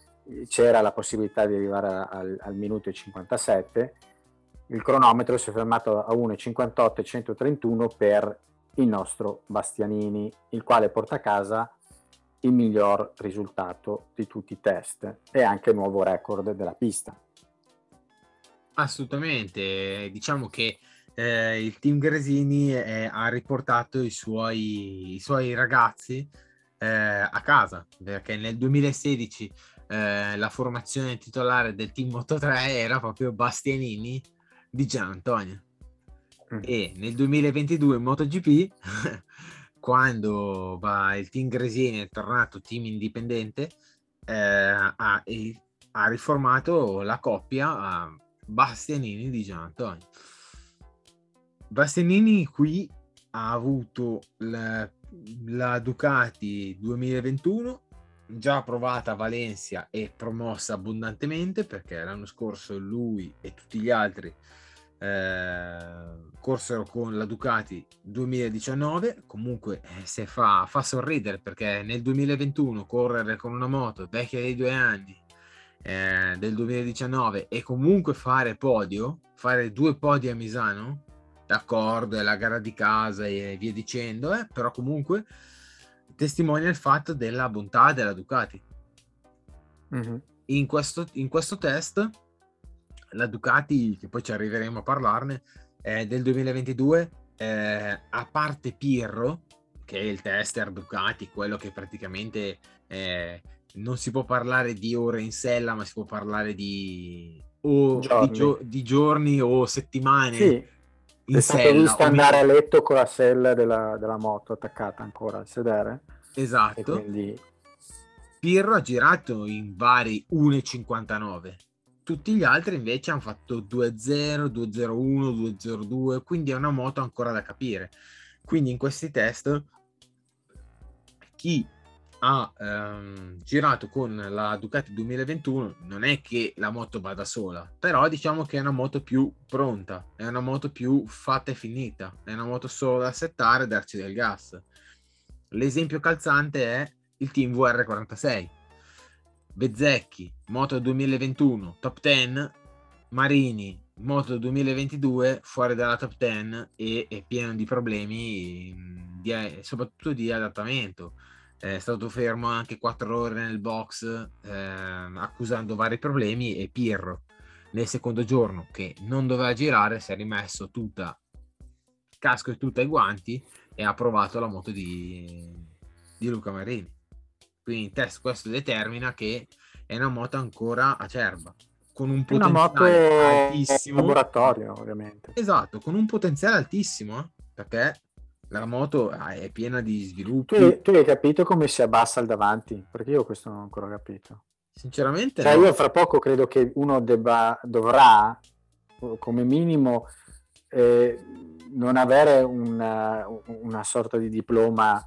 [SPEAKER 2] c'era la possibilità di arrivare al, al minuto e 57, il cronometro si è fermato a 1,58 e 131 per il nostro Bastianini, il quale porta a casa il miglior risultato di tutti i test e anche il nuovo record della pista.
[SPEAKER 1] Assolutamente, diciamo che eh, il team Gresini eh, ha riportato i suoi, i suoi ragazzi eh, a casa, perché nel 2016 eh, la formazione titolare del team Moto 3 era proprio Bastianini di Gian Antonio. Mm. E nel 2022 in MotoGP, quando va, il team Gresini è tornato team indipendente, eh, ha, ha, riformato la coppia Bastianini di Gian Antonio. Bastianini qui ha avuto la, la Ducati 2021 già provata a Valencia e promossa abbondantemente perché l'anno scorso lui e tutti gli altri eh, corsero con la Ducati 2019 comunque eh, se fa, fa sorridere perché nel 2021 correre con una moto vecchia di due anni eh, del 2019 e comunque fare podio fare due podi a Misano d'accordo è la gara di casa e via dicendo eh, però comunque testimonia il fatto della bontà della Ducati. Mm-hmm. In, questo, in questo test, la Ducati, che poi ci arriveremo a parlarne, eh, del 2022, eh, a parte Pirro, che è il tester Ducati, quello che praticamente eh, non si può parlare di ore in sella, ma si può parlare di, o giorni. Di, gio- di giorni o settimane.
[SPEAKER 2] Sì. È stato visto andare a letto con la sella della, della moto attaccata ancora al sedere.
[SPEAKER 1] Esatto. quindi... Pirro ha girato in vari 1,59. Tutti gli altri invece hanno fatto 2-0, 2-0-1, 2-0-2, quindi è una moto ancora da capire. Quindi in questi test chi ha ehm, girato con la Ducati 2021 non è che la moto va da sola, però diciamo che è una moto più pronta, è una moto più fatta e finita, è una moto solo da settare e darci del gas. L'esempio calzante è il team VR46. Bezzecchi, Moto 2021, top 10, Marini, Moto 2022, fuori dalla top 10 e, e pieno di problemi, di, soprattutto di adattamento. È stato fermo anche 4 ore nel box, eh, accusando vari problemi e Pirro nel secondo giorno che non doveva girare si è rimesso tutta casco e tutti i guanti e ha provato la moto di, di Luca Marini. Quindi in test questo determina che è una moto ancora acerba, con un potenziale altissimo.
[SPEAKER 2] laboratorio, ovviamente.
[SPEAKER 1] Esatto, con un potenziale altissimo, eh, perché la moto ah, è piena di sviluppi.
[SPEAKER 2] Tu, tu, hai capito come si abbassa il davanti? Perché io questo non ho ancora capito.
[SPEAKER 1] Sinceramente,
[SPEAKER 2] cioè, no. io fra poco credo che uno debba, dovrà, come minimo, eh, non avere una, una, sorta di diploma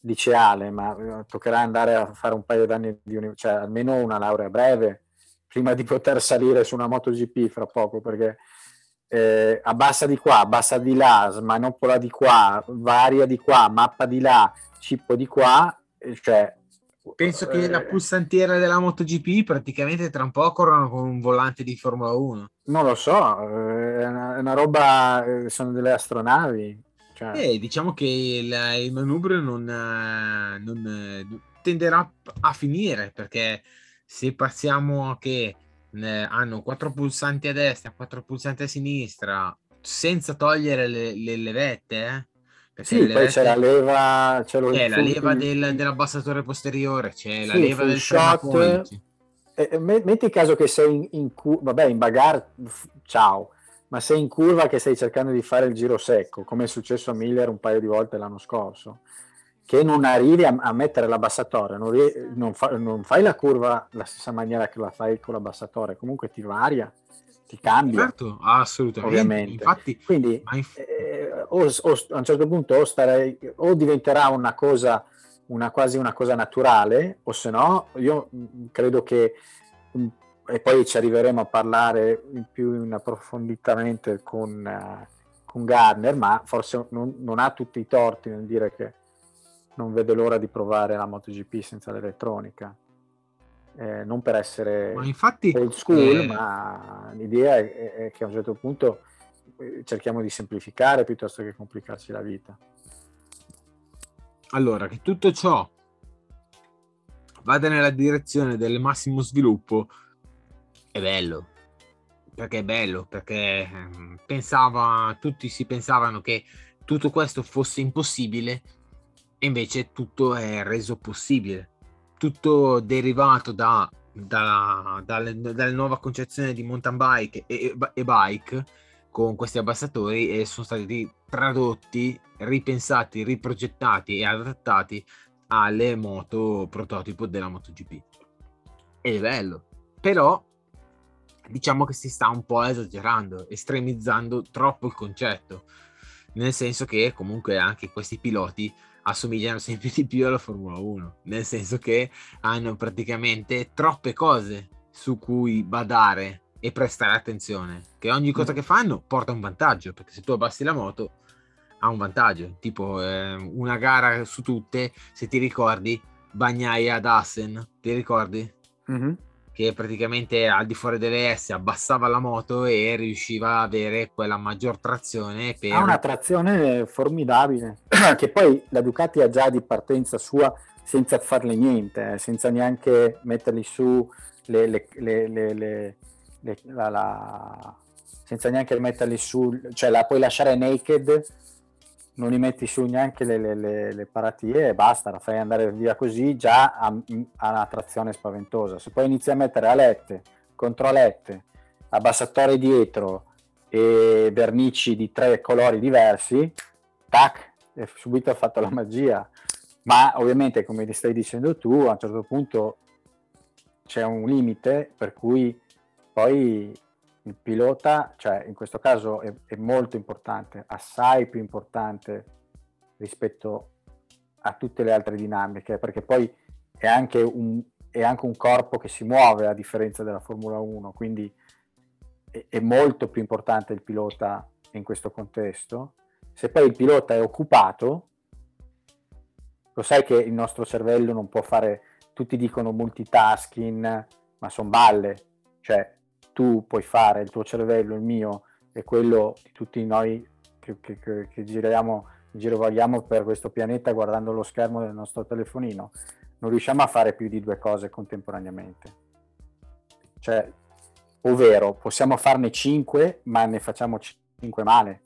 [SPEAKER 2] liceale, ma eh, toccherà andare a fare un paio d'anni di università, cioè almeno una laurea breve prima di poter salire su una MotoGP fra poco, perché eh, abbassa di qua, abbassa di là, smanopola di qua, varia di qua, mappa di là, cippo di qua, cioè
[SPEAKER 1] Penso che la eh, pulsantiera della MotoGP praticamente tra un po' corrono con un volante di Formula 1.
[SPEAKER 2] Non lo so, eh, è una, è una roba, eh, sono delle astronavi.
[SPEAKER 1] Cioè... Eh, diciamo che il, il manubrio non, non, tenderà a finire perché se passiamo che hanno quattro pulsanti a destra, quattro pulsanti a sinistra, senza togliere le, le levette, eh,
[SPEAKER 2] sì, poi c'è la leva, c'è,
[SPEAKER 1] c'è la leva del, dell'abbassatore posteriore, c'è sì, la leva del shot.
[SPEAKER 2] Eh, metti caso che sei in, in curva, vabbè, in bagar, ciao, ma sei in curva che stai cercando di fare il giro secco, come è successo a Miller un paio di volte l'anno scorso, che non arrivi a, a mettere l'abbassatore, non, non, fa, non fai la curva la stessa maniera che la fai con l'abbassatore, comunque ti varia ti cambia.
[SPEAKER 1] Certo, assolutamente. Ovviamente. Infatti,
[SPEAKER 2] Quindi inf- eh, o, o, a un certo punto o, starei, o diventerà una cosa, una, quasi una cosa naturale, o se no, io mm, credo che, mm, e poi ci arriveremo a parlare più in approfonditamente con, uh, con Gardner, ma forse non, non ha tutti i torti nel dire che non vede l'ora di provare la MotoGP senza l'elettronica eh, non per essere
[SPEAKER 1] ma infatti,
[SPEAKER 2] old school, eh... ma l'idea è, è, che a un certo punto eh, cerchiamo di semplificare piuttosto che complicarci la vita.
[SPEAKER 1] Allora, che tutto ciò vada nella direzione del massimo sviluppo è bello, perché è bello, perché pensava, tutti si pensavano che tutto questo fosse impossibile Invece tutto è reso possibile, tutto derivato da, da, dalle, dalle nuova concezione di mountain bike e, e bike con questi abbassatori e sono stati tradotti, ripensati, riprogettati e adattati alle moto prototipo della MotoGP. È bello, però diciamo che si sta un po' esagerando, estremizzando troppo il concetto, nel senso che comunque anche questi piloti assomigliano sempre di più alla Formula 1, nel senso che hanno praticamente troppe cose su cui badare e prestare attenzione, che ogni cosa che fanno porta un vantaggio, perché se tu abbassi la moto ha un vantaggio, tipo eh, una gara su tutte, se ti ricordi, Bagnaia ad Assen, ti ricordi? Mm-hmm. Che praticamente al di fuori delle S abbassava la moto e riusciva a avere quella maggior trazione.
[SPEAKER 2] Per... Ha una trazione formidabile, che poi la Ducati ha già di partenza sua senza farle niente, eh, senza neanche metterli su le, le, le, la, la, senza neanche metterli su, cioè la puoi lasciare naked non gli metti su neanche le, le, le, le, paratie e basta, la fai andare via così, già ha, ha una trazione spaventosa. Se poi inizi a mettere alette, controlette, abbassatore dietro e vernici di tre colori diversi, tac, e subito ha fatto la magia. Ma ovviamente, come stai dicendo tu, a un certo punto c'è un limite per cui poi il pilota, cioè in questo caso è, è, molto importante, assai più importante rispetto a tutte le altre dinamiche, perché poi è anche un, è anche un corpo che si muove a differenza della Formula 1, quindi è, è molto più importante il pilota in questo contesto. Se poi il pilota è occupato, lo sai che il nostro cervello non può fare, tutti dicono multitasking, ma sono balle, cioè tu puoi fare, il tuo cervello, il mio e quello di tutti noi che, che, che, che giriamo, girovaghiamo per questo pianeta guardando lo schermo del nostro telefonino, non riusciamo a fare più di due cose contemporaneamente. Cioè, ovvero, possiamo farne cinque, ma ne facciamo cinque male.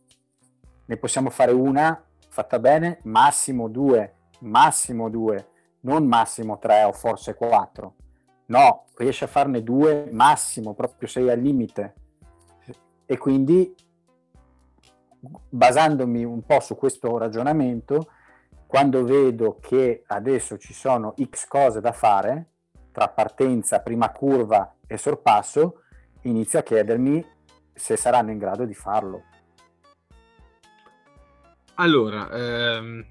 [SPEAKER 2] Ne possiamo fare una fatta bene, massimo due, massimo due, non massimo tre o forse quattro. No, riesci a farne due massimo, proprio sei al limite. E quindi, basandomi un po' su questo ragionamento, quando vedo che adesso ci sono X cose da fare, tra partenza, prima curva e sorpasso, inizio a chiedermi se saranno in grado di farlo.
[SPEAKER 1] Allora, ehm,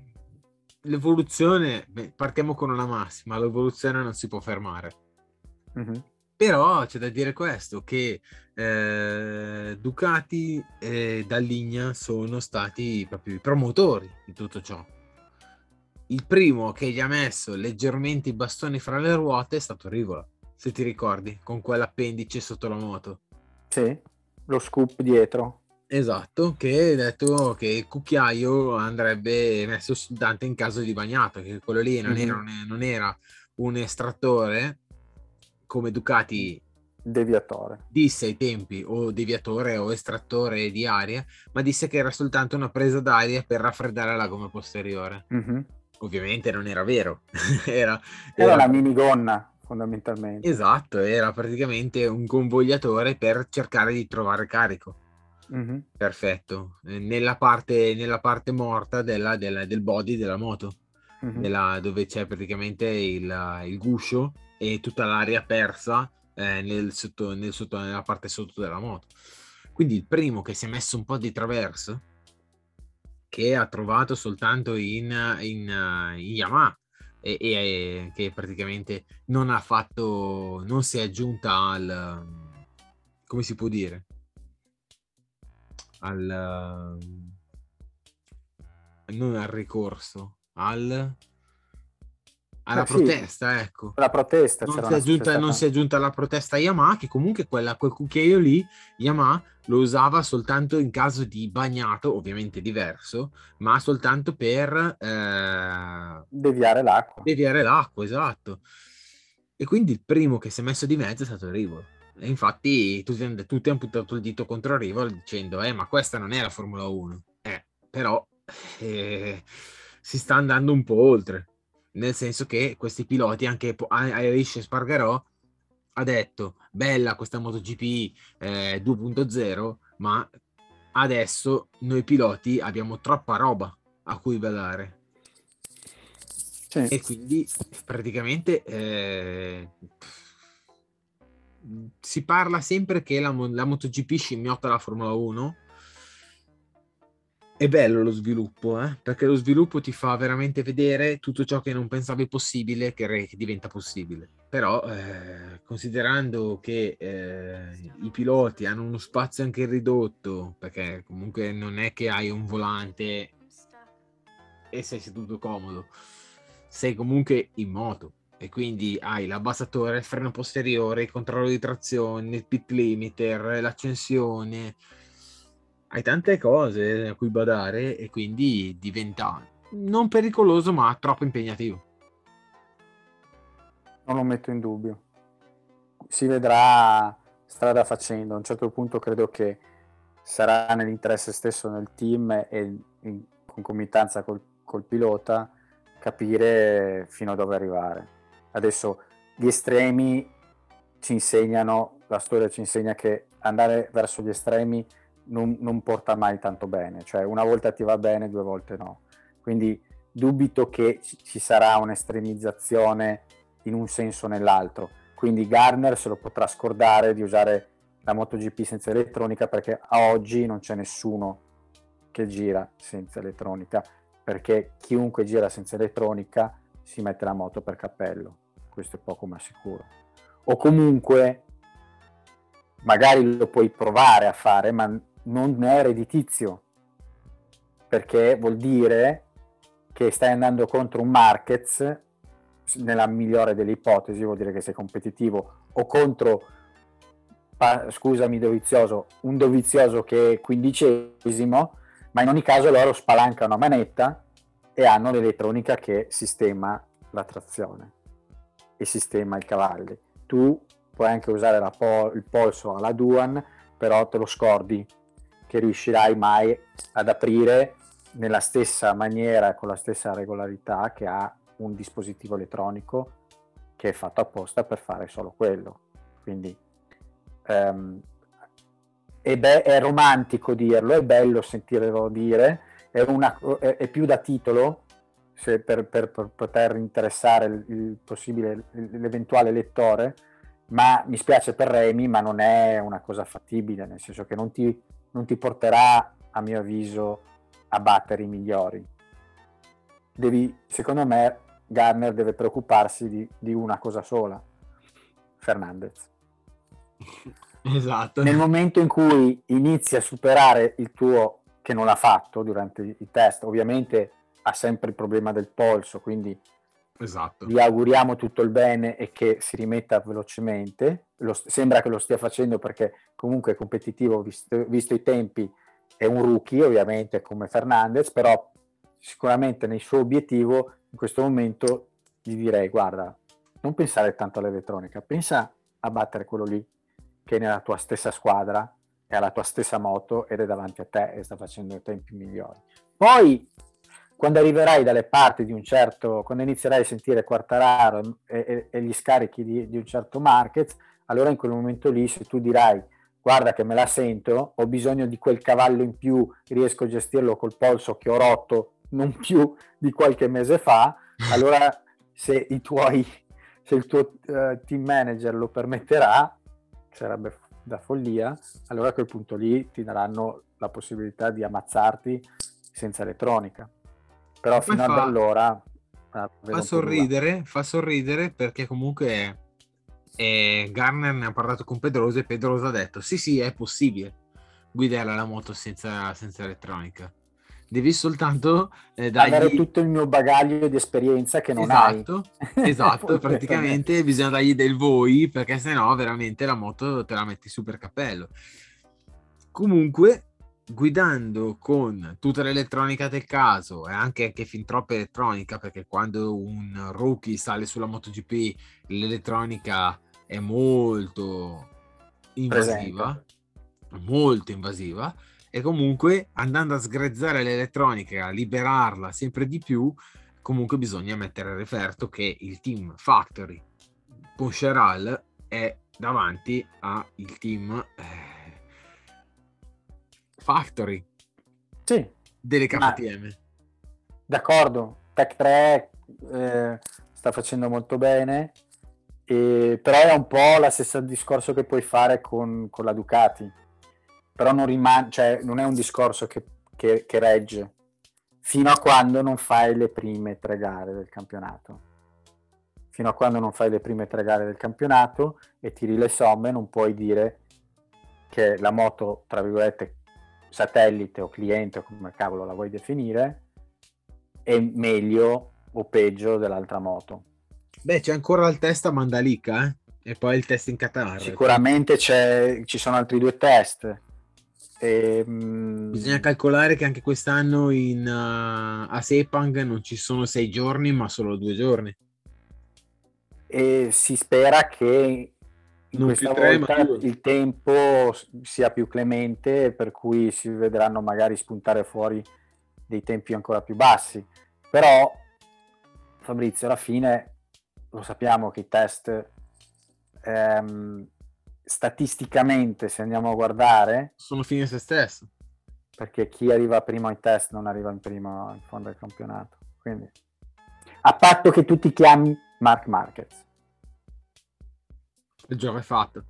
[SPEAKER 1] l'evoluzione, beh, partiamo con una massima, l'evoluzione non si può fermare Mm-hmm. Però c'è da dire questo, che eh, Ducati e Dalligna sono stati proprio i promotori di tutto ciò. Il primo che gli ha messo leggermente i bastoni fra le ruote è stato Rivola, se ti ricordi, con quell'appendice sotto la moto.
[SPEAKER 2] Sì, lo scoop dietro.
[SPEAKER 1] Esatto, che ha detto che il cucchiaio andrebbe messo soltanto in caso di bagnato, che quello lì non, mm-hmm. era, non era un estrattore, come Ducati
[SPEAKER 2] deviatore.
[SPEAKER 1] disse ai tempi o deviatore o estrattore di aria, ma disse che era soltanto una presa d'aria per raffreddare la gomma posteriore. Mm-hmm. Ovviamente non era vero,
[SPEAKER 2] era, era, era una minigonna fondamentalmente.
[SPEAKER 1] Esatto, era praticamente un convogliatore per cercare di trovare carico. Mm-hmm. Perfetto, nella parte, nella parte morta della, della, del body della moto, mm-hmm. nella, dove c'è praticamente il, il guscio e tutta l'aria persa eh, nel sotto, nel sotto, nella parte sotto della moto. Quindi il primo che si è messo un po' di traverso, che ha trovato soltanto in, in, in Yamaha e, e, che praticamente non ha fatto, non si è aggiunta al, come si può dire, al, non al ricorso, al alla eh, protesta, sì, ecco.
[SPEAKER 2] La protesta.
[SPEAKER 1] Non si, aggiunta, non si, è aggiunta, la protesta Yamaha, che comunque quella, quel cucchiaio lì, Yamaha lo usava soltanto in caso di bagnato, ovviamente diverso, ma soltanto per... Eh,
[SPEAKER 2] deviare l'acqua.
[SPEAKER 1] Deviare l'acqua, esatto. E quindi il primo che si è messo di mezzo è stato Rivol. E infatti tutti, tutti hanno puntato il dito contro Rivol dicendo, eh, ma questa non è la Formula 1. Eh, però... Eh, si sta andando un po' oltre, nel senso che questi piloti, anche Irish Spargarò, ha detto bella questa MotoGP eh, 2.0, ma adesso noi piloti abbiamo troppa roba a cui badare. Sì. E quindi praticamente eh, si parla sempre che la, la MotoGP scimmiotta la Formula 1 è bello lo sviluppo, eh? perché lo sviluppo ti fa veramente vedere tutto ciò che non pensavi possibile che, che diventa possibile. Però, eh, considerando che eh, i piloti hanno uno spazio anche ridotto, perché comunque non è che hai un volante e sei seduto comodo, sei comunque in moto e quindi hai l'abbassatore, il freno posteriore, il controllo di trazione, il pit limiter, l'accensione hai tante cose a cui badare e quindi diventa non pericoloso ma troppo impegnativo.
[SPEAKER 2] Non lo metto in dubbio. Si vedrà strada facendo. A un certo punto credo che sarà nell'interesse stesso del team e in concomitanza col, col pilota capire fino a dove arrivare. Adesso gli estremi ci insegnano, la storia ci insegna che andare verso gli estremi non, non, porta mai tanto bene, cioè una volta ti va bene, due volte no. Quindi dubito che ci sarà un'estremizzazione in un senso o nell'altro. Quindi Garner se lo potrà scordare di usare la MotoGP senza elettronica perché a oggi non c'è nessuno che gira senza elettronica, perché chiunque gira senza elettronica si mette la moto per cappello, questo è poco ma sicuro. O comunque magari lo puoi provare a fare, ma non è redditizio, perché vuol dire che stai andando contro un Marquez, nella migliore delle ipotesi, vuol dire che sei competitivo, o contro, scusami Dovizioso, un Dovizioso che è quindicesimo, ma in ogni caso loro spalancano a manetta e hanno l'elettronica che sistema la trazione e sistema i cavalli. Tu puoi anche usare pol- il polso alla Duan, però te lo scordi che riuscirai mai ad aprire nella stessa maniera, con la stessa regolarità che ha un dispositivo elettronico che è fatto apposta per fare solo quello. Quindi um, è, be- è, romantico dirlo, è bello sentirlo dire, è, una, è, è più da titolo per, per, per, poter interessare il, il possibile, l'eventuale lettore, ma mi spiace per Remy, ma non è una cosa fattibile, nel senso che non ti non ti porterà, a mio avviso, a battere i migliori. Devi, secondo me, Garner deve preoccuparsi di, di una cosa sola, Fernandez.
[SPEAKER 1] Esatto.
[SPEAKER 2] Nel momento in cui inizi a superare il tuo, che non l'ha fatto durante i test, ovviamente ha sempre il problema del polso, quindi
[SPEAKER 1] esatto.
[SPEAKER 2] gli auguriamo tutto il bene e che si rimetta velocemente. Lo, sembra che lo stia facendo perché comunque è competitivo, visto, visto, i tempi, è un rookie ovviamente come Fernandez, però sicuramente nel suo obiettivo in questo momento gli direi guarda, non pensare tanto all'elettronica, pensa a battere quello lì che è nella tua stessa squadra, è alla tua stessa moto ed è davanti a te e sta facendo tempi migliori. Poi quando arriverai dalle parti di un certo, quando inizierai a sentire Quartararo e, e, e gli scarichi di, di, un certo market, allora in quel momento lì se tu dirai guarda che me la sento, ho bisogno di quel cavallo in più, riesco a gestirlo col polso che ho rotto non più di qualche mese fa, allora se, i tuoi, se il tuo uh, team manager lo permetterà, sarebbe da follia, allora a quel punto lì ti daranno la possibilità di ammazzarti senza elettronica però fino fa, ad allora
[SPEAKER 1] ah, fa sorridere, fa sorridere perché comunque eh, Garner ne ha parlato con Pedrosa e Pedrosa ha detto sì sì è possibile. Guidare la moto senza, senza elettronica. Devi soltanto
[SPEAKER 2] eh, dargli... avere tutto il mio bagaglio di esperienza che non
[SPEAKER 1] esatto, hai esatto praticamente bisogna dargli del voi perché sennò veramente la moto te la metti super cappello. Comunque guidando con tutta l'elettronica del caso e anche, anche fin troppa elettronica perché quando un rookie sale sulla MotoGP l'elettronica è molto invasiva Presente. molto invasiva e comunque andando a sgrezzare l'elettronica, a liberarla sempre di più, comunque bisogna mettere a referto che il team Factory Poncheral è davanti al team eh, Factory.
[SPEAKER 2] Sì,
[SPEAKER 1] delle KTM.
[SPEAKER 2] D'accordo, Tech 3 eh, sta facendo molto bene, e, però è un po' lo stesso discorso che puoi fare con, con la Ducati, però non, rimane, cioè, non è un discorso che, che, che regge fino a quando non fai le prime tre gare del campionato. Fino a quando non fai le prime tre gare del campionato e tiri le somme, non puoi dire che la moto, tra virgolette, satellite o cliente o come cavolo la vuoi definire, è meglio o peggio dell'altra moto.
[SPEAKER 1] Beh, c'è ancora il test a Mandalika eh? e poi il test in Qatar.
[SPEAKER 2] Sicuramente ci sono altri due test. E,
[SPEAKER 1] um... Bisogna calcolare che anche quest'anno in, uh, a Sepang non ci sono sei giorni, ma solo due giorni.
[SPEAKER 2] E si spera che non questa volta il tempo sia più clemente, per cui si vedranno magari spuntare fuori dei tempi ancora più bassi. Però, Fabrizio, alla fine lo sappiamo che i test ehm, statisticamente, se andiamo a guardare,
[SPEAKER 1] sono fine a se stesso.
[SPEAKER 2] Perché chi arriva prima ai test non arriva in prima in fondo al campionato. Quindi, a patto che tu ti chiami Mark Marquez
[SPEAKER 1] il gioco è fatto.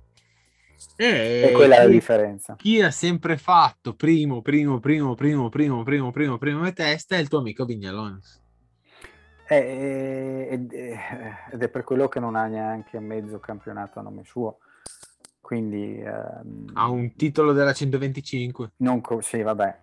[SPEAKER 2] E, e quella è la differenza.
[SPEAKER 1] Chi ha sempre fatto primo, primo, primo, primo, primo, primo, primo, primo e testa è il tuo amico Vignalone.
[SPEAKER 2] ed è per quello che non ha neanche mezzo campionato a nome suo. Quindi
[SPEAKER 1] ehm, ha un titolo della 125.
[SPEAKER 2] Non co- sì, vabbè.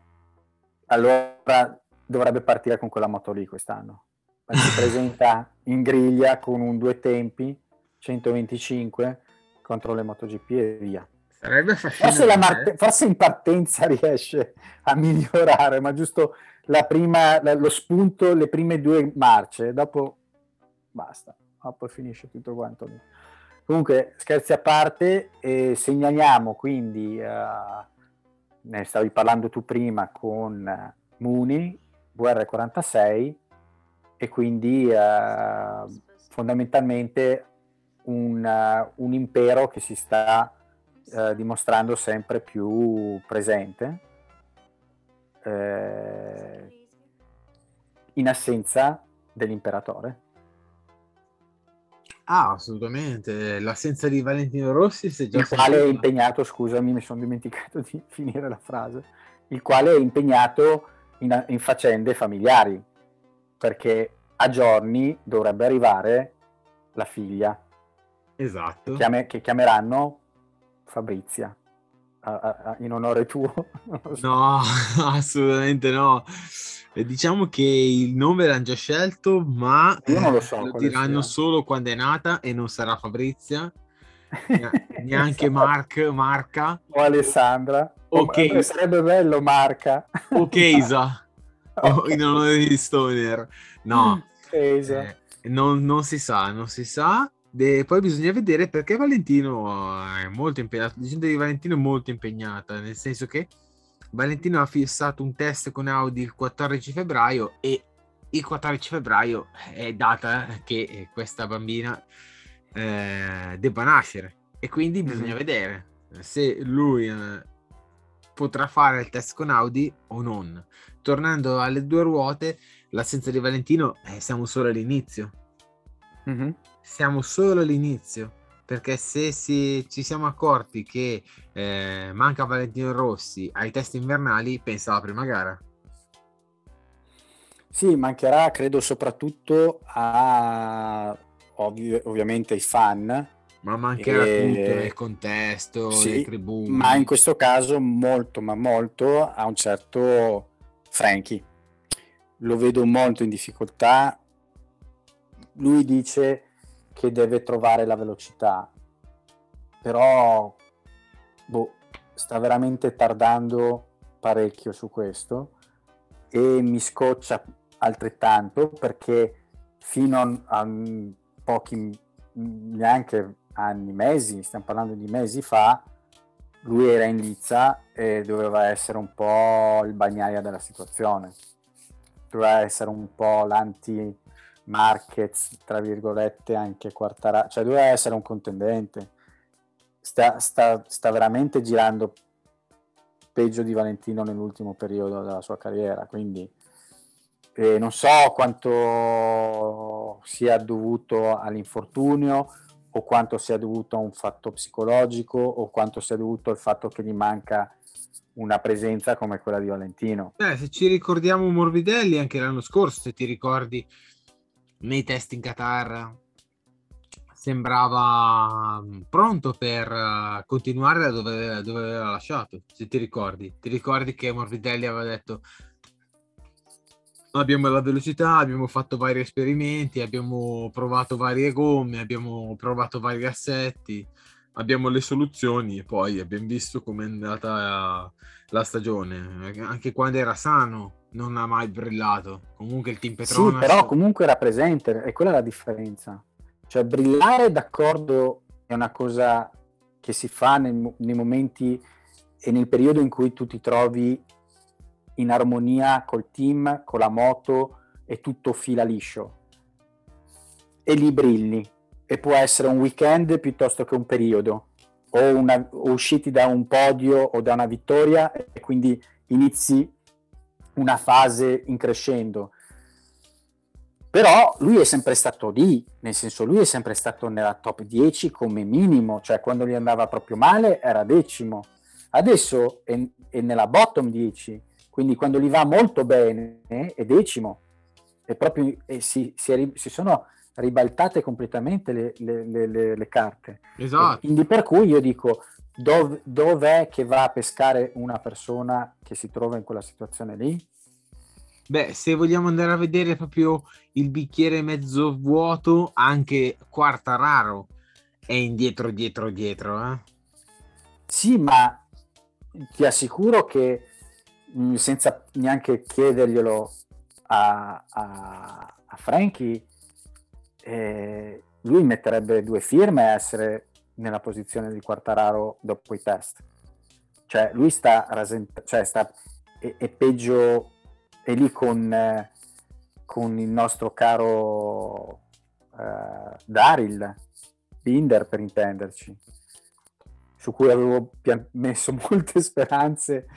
[SPEAKER 2] Allora dovrebbe partire con quella moto lì quest'anno. Si presenta in griglia con un due tempi 125 contro le MotoGP e via.
[SPEAKER 1] Sarebbe
[SPEAKER 2] forse, Marte- forse in partenza riesce a migliorare, ma giusto la prima, lo spunto, le prime due marce, dopo basta, dopo finisce tutto quanto lì. Comunque, scherzi a parte, eh, segnaliamo quindi, uh, ne stavi parlando tu prima con Muni, VR46, e quindi uh, fondamentalmente un, uh, un impero che si sta uh, dimostrando sempre più presente eh, in assenza dell'imperatore.
[SPEAKER 1] Ah, assolutamente. L'assenza di Valentino Rossi
[SPEAKER 2] si è già il quale è impegnato, scusami, mi sono dimenticato di finire la frase, il quale è impegnato in, in faccende familiari, perché a giorni dovrebbe arrivare la figlia
[SPEAKER 1] Esatto.
[SPEAKER 2] Che, chiame, che chiameranno Fabrizia. A, a, in onore tuo?
[SPEAKER 1] No, assolutamente no. E diciamo che il nome l'hanno già scelto, ma
[SPEAKER 2] Io non lo, so,
[SPEAKER 1] lo diranno sia. solo quando è nata e non sarà Fabrizia, neanche Mark, Marca
[SPEAKER 2] o Alessandra.
[SPEAKER 1] Ok,
[SPEAKER 2] o, sarebbe bello Marca
[SPEAKER 1] o Keisa okay. in onore di Stoner. No. Eh, non, non si sa, non si sa. De, poi bisogna vedere perché Valentino è molto impegnato. La gente di Valentino è molto impegnata, nel senso che Valentino ha fissato un test con Audi il 14 febbraio e il 14 febbraio è data che questa bambina eh, debba nascere e quindi mm-hmm. bisogna vedere se lui eh, potrà fare il test con Audi o non. Tornando alle due ruote, l'assenza di Valentino eh, siamo solo all'inizio. Mm-hmm siamo solo all'inizio perché se si, ci siamo accorti che eh, manca Valentino Rossi ai test invernali, pensa alla prima gara.
[SPEAKER 2] Sì, mancherà credo soprattutto a ovvi- ovviamente ai fan.
[SPEAKER 1] Ma mancherà e... tutto nel contesto, sì, le tribune.
[SPEAKER 2] Ma in questo caso molto, ma molto a un certo Frankie. Lo vedo molto in difficoltà. Lui dice che deve trovare la velocità, però boh, sta veramente tardando parecchio su questo e mi scoccia altrettanto perché fino a, pochi, neanche anni, mesi, stiamo parlando di mesi fa, lui era in lizza e doveva essere un po' il bagnaia della situazione, doveva essere un po' l'anti Marquez, tra virgolette, anche Quartararo, cioè doveva essere un contendente. Sta, sta, sta veramente girando peggio di Valentino nell'ultimo periodo della sua carriera, quindi eh, non so quanto sia dovuto all'infortunio o quanto sia dovuto a un fatto psicologico o quanto sia dovuto al fatto che gli manca una presenza come quella di Valentino.
[SPEAKER 1] Beh, se ci ricordiamo Morbidelli anche l'anno scorso, se ti ricordi nei test in Qatar sembrava mm, pronto per uh, continuare da dove, dove, aveva lasciato, se ti ricordi. Ti ricordi che Morbidelli aveva detto abbiamo la velocità, abbiamo fatto vari esperimenti, abbiamo provato varie gomme, abbiamo provato vari assetti, abbiamo le soluzioni e poi abbiamo visto com'è andata la stagione. Anche quando era sano non ha mai brillato. Comunque il team Petronas...
[SPEAKER 2] Sì, però comunque era presente e quella è la differenza. Cioè brillare d'accordo è una cosa che si fa nel, nei momenti e nel periodo in cui tu ti trovi in armonia col team, con la moto e tutto fila liscio. E lì brilli. E può essere un weekend piuttosto che un periodo. O, una, o usciti da un podio o da una vittoria e quindi inizi una fase in crescendo. Però lui è sempre stato lì, nel senso lui è sempre stato nella top 10 come minimo, cioè quando gli andava proprio male era decimo. Adesso è, è nella bottom 10 quindi quando gli va molto bene è decimo, è proprio, e si, si, è, si, sono ribaltate completamente le, le, le, le carte.
[SPEAKER 1] Esatto.
[SPEAKER 2] quindi per cui io dico, dov, dov'è che va a pescare una persona che si trova in quella situazione lì?
[SPEAKER 1] Beh, se vogliamo andare a vedere proprio il bicchiere mezzo vuoto, anche Quartararo è indietro, dietro, dietro. Eh?
[SPEAKER 2] Sì, ma ti assicuro che Mm, senza neanche chiederglielo a, a, a Frankie, eh, lui metterebbe due firme a essere nella posizione di Quartararo dopo i test. Cioè, lui sta, rasent- cioè sta è, è, peggio, è lì con, con il nostro caro eh, Daryl Binder per intenderci, su cui avevo messo molte speranze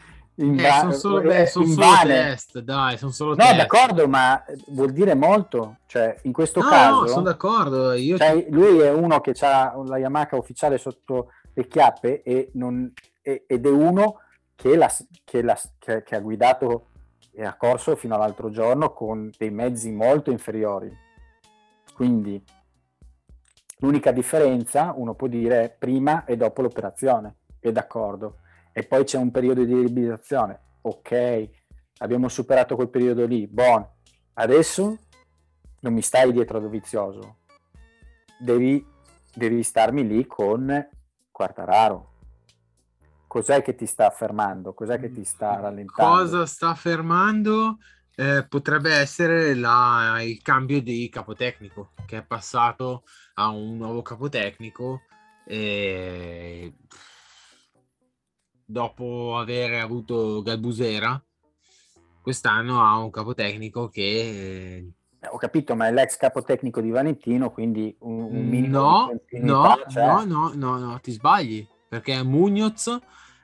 [SPEAKER 1] eh, sono solo, beh, son solo test, dai, sono solo
[SPEAKER 2] no,
[SPEAKER 1] test.
[SPEAKER 2] d'accordo, ma vuol dire molto. Cioè, in questo
[SPEAKER 1] no,
[SPEAKER 2] caso...
[SPEAKER 1] No, sono d'accordo. Io...
[SPEAKER 2] Cioè, lui è uno che ha la Yamaha ufficiale sotto le chiappe e non, e, ed è uno che, la, che, la, che, che ha guidato e ha corso fino all'altro giorno con dei mezzi molto inferiori. Quindi l'unica differenza, uno può dire, prima e dopo l'operazione. È d'accordo e poi c'è un periodo di riabilitazione. Ok, abbiamo superato quel periodo lì, buono. Adesso non mi stai dietro a Dovizioso, devi, devi starmi lì con Quartararo. Cos'è che ti sta fermando? Cos'è che ti sta mm, rallentando?
[SPEAKER 1] Cosa sta fermando? Eh, potrebbe essere la, il cambio di capotecnico che è passato a un nuovo capotecnico e dopo aver avuto Galbusera, quest'anno ha un capotecnico che...
[SPEAKER 2] Eh, ho capito, ma è l'ex capotecnico di Valentino, quindi un, un minimo
[SPEAKER 1] no, no, cioè... no, no, no, no, ti sbagli, perché Munoz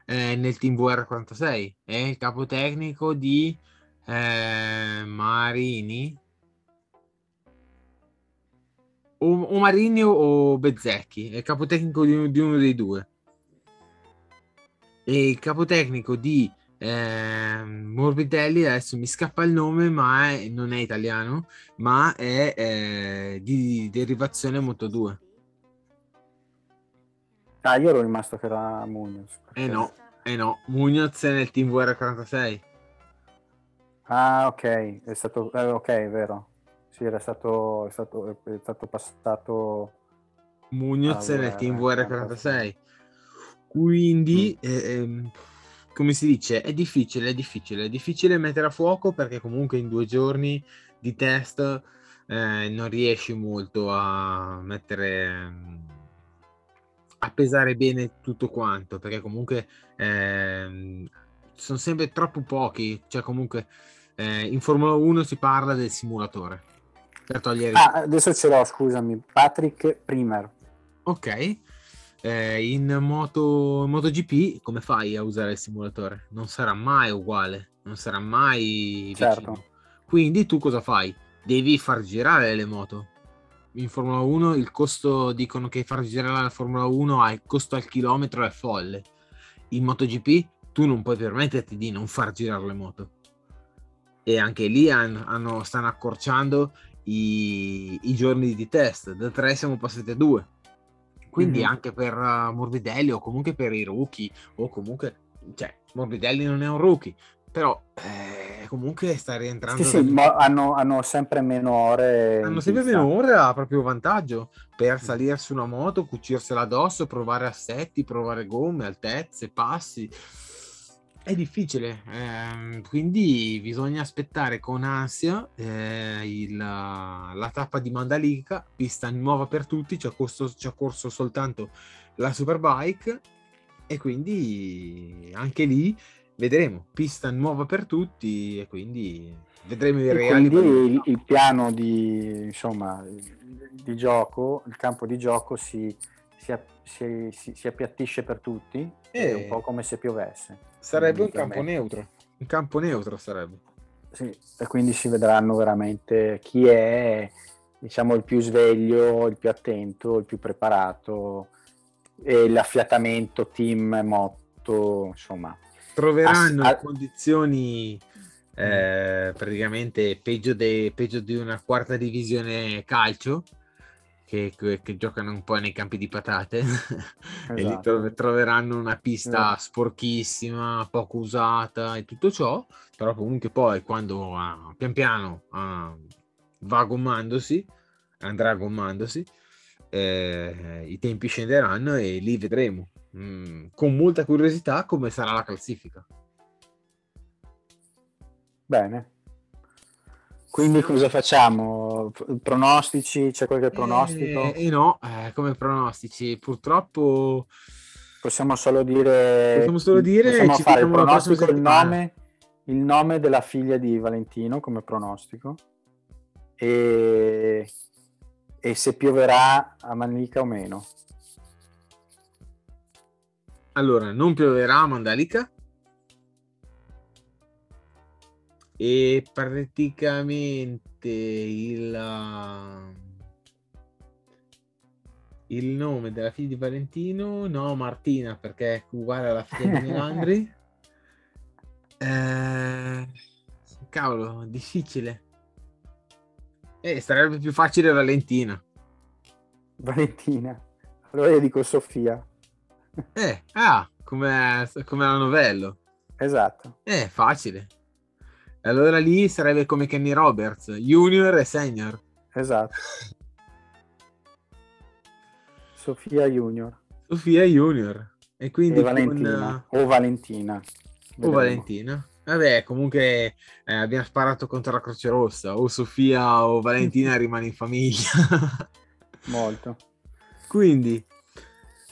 [SPEAKER 1] eh, nel team VR46 è il capotecnico di eh, Marini. O, o Marini o Bezzecchi, è il capotecnico di, di uno dei due e il capotecnico di eh, Morbidelli, adesso mi scappa il nome, ma è, non è italiano, ma è eh, di derivazione Moto 2.
[SPEAKER 2] Ah, io ero rimasto che era Munoz.
[SPEAKER 1] Perché... Eh no, eh no, Munoz è nel team VR46.
[SPEAKER 2] Ah, ok, è stato, eh, ok, è vero. Sì, era stato, è stato, è stato passato...
[SPEAKER 1] Munoz è nel team VR46. Quindi, mm. eh, ehm, come si dice, è difficile, è difficile, è difficile mettere a fuoco perché comunque in due giorni di test eh, non riesci molto a mettere a pesare bene tutto quanto, perché comunque ehm, sono sempre troppo pochi, cioè comunque eh, in Formula 1 si parla del simulatore.
[SPEAKER 2] Per togliere... Ah, adesso ce l'ho, scusami, Patrick Primer.
[SPEAKER 1] Ok, eh, in moto MotoGP come fai a usare il simulatore? Non sarà mai uguale, non sarà mai certo. Quindi tu cosa fai? Devi far girare le moto. In Formula 1 il costo, dicono che far girare la Formula 1 ha il costo al chilometro è folle. In MotoGP tu non puoi permetterti di non far girare le moto. E anche lì hanno, hanno, stanno accorciando i, i, giorni di test. Da 3 siamo passati a 2 quindi mm-hmm. anche per uh, Morbidelli o comunque per i rookie o comunque, cioè, Morbidelli non è un rookie, però eh, comunque sta rientrando.
[SPEAKER 2] Sì, sì, ma hanno, hanno, sempre meno ore.
[SPEAKER 1] Hanno sempre meno ore a proprio vantaggio per salire su una moto, cucirsela addosso, provare assetti, provare gomme, altezze, passi è difficile, eh, quindi bisogna aspettare con ansia eh, il, la tappa di Mandalika, pista nuova per tutti, ci ha, corso, ci ha corso soltanto la Superbike e quindi anche lì vedremo, pista nuova per tutti e quindi vedremo i reali.
[SPEAKER 2] Quindi il, il, piano di, insomma, di gioco, il campo di gioco si, si, si, si, si appiattisce per tutti, e... è un po' come se piovesse.
[SPEAKER 1] Sarebbe un campo neutro. Un campo neutro sarebbe.
[SPEAKER 2] Sì, e quindi si vedranno veramente chi è, diciamo, il più sveglio, il più attento, il più preparato e l'affiatamento team motto, insomma.
[SPEAKER 1] Troveranno ass- condizioni eh, praticamente peggio, de- peggio di una quarta divisione calcio che, che, che, giocano un po' nei campi di patate esatto. e lì esatto. trov- troveranno una pista esatto. sporchissima, poco usata e tutto ciò, però comunque poi quando uh, pian piano uh, va gommandosi, andrà gommandosi, eh, i tempi scenderanno e lì vedremo mm, con molta curiosità come sarà la classifica.
[SPEAKER 2] Bene, quindi cosa facciamo? Pronostici? C'è qualche pronostico?
[SPEAKER 1] Eh, eh no, eh, come pronostici? Purtroppo
[SPEAKER 2] possiamo solo dire
[SPEAKER 1] possiamo solo dire
[SPEAKER 2] possiamo fare il pronostico il nome, il nome della figlia di Valentino come pronostico e, e se pioverà a Manica o meno.
[SPEAKER 1] Allora, non pioverà a Mandalica e praticamente il, uh, il nome della figlia di Valentino? No Martina perché è uguale alla figlia di Melandri eh, cavolo difficile. Eh, sarebbe più facile Valentina.
[SPEAKER 2] Valentina. Allora io dico Sofia.
[SPEAKER 1] Eh ah come, come la novello.
[SPEAKER 2] Esatto.
[SPEAKER 1] Eh facile allora lì sarebbe come Kenny Roberts, junior e senior.
[SPEAKER 2] Esatto. Sofia Junior.
[SPEAKER 1] Sofia Junior. E quindi
[SPEAKER 2] e Valentina. Con... O Valentina.
[SPEAKER 1] Vedremo. O Valentina. Vabbè, comunque eh, abbiamo sparato contro la Croce Rossa. O Sofia o Valentina rimane in famiglia.
[SPEAKER 2] Molto.
[SPEAKER 1] Quindi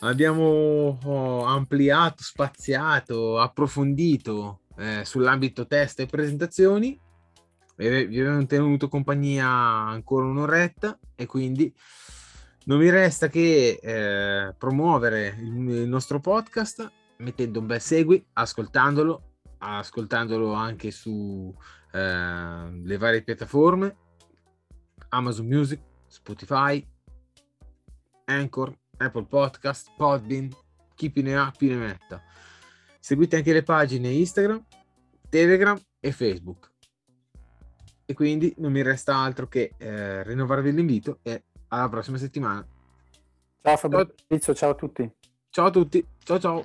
[SPEAKER 1] abbiamo oh, ampliato, spaziato, approfondito eh, sull'ambito test e presentazioni. Vi abbiamo tenuto compagnia ancora un'oretta e quindi non mi resta che eh, promuovere il, il, nostro podcast mettendo un bel segui, ascoltandolo, ascoltandolo anche su eh, le varie piattaforme Amazon Music, Spotify, Anchor, Apple Podcast, Podbean, chi più ne ha più ne metta. Seguite anche le pagine Instagram, Telegram e Facebook. E quindi non mi resta altro che eh, rinnovarvi l'invito e alla prossima settimana.
[SPEAKER 2] Ciao Fabrizio, ciao a tutti.
[SPEAKER 1] Ciao a tutti, ciao ciao.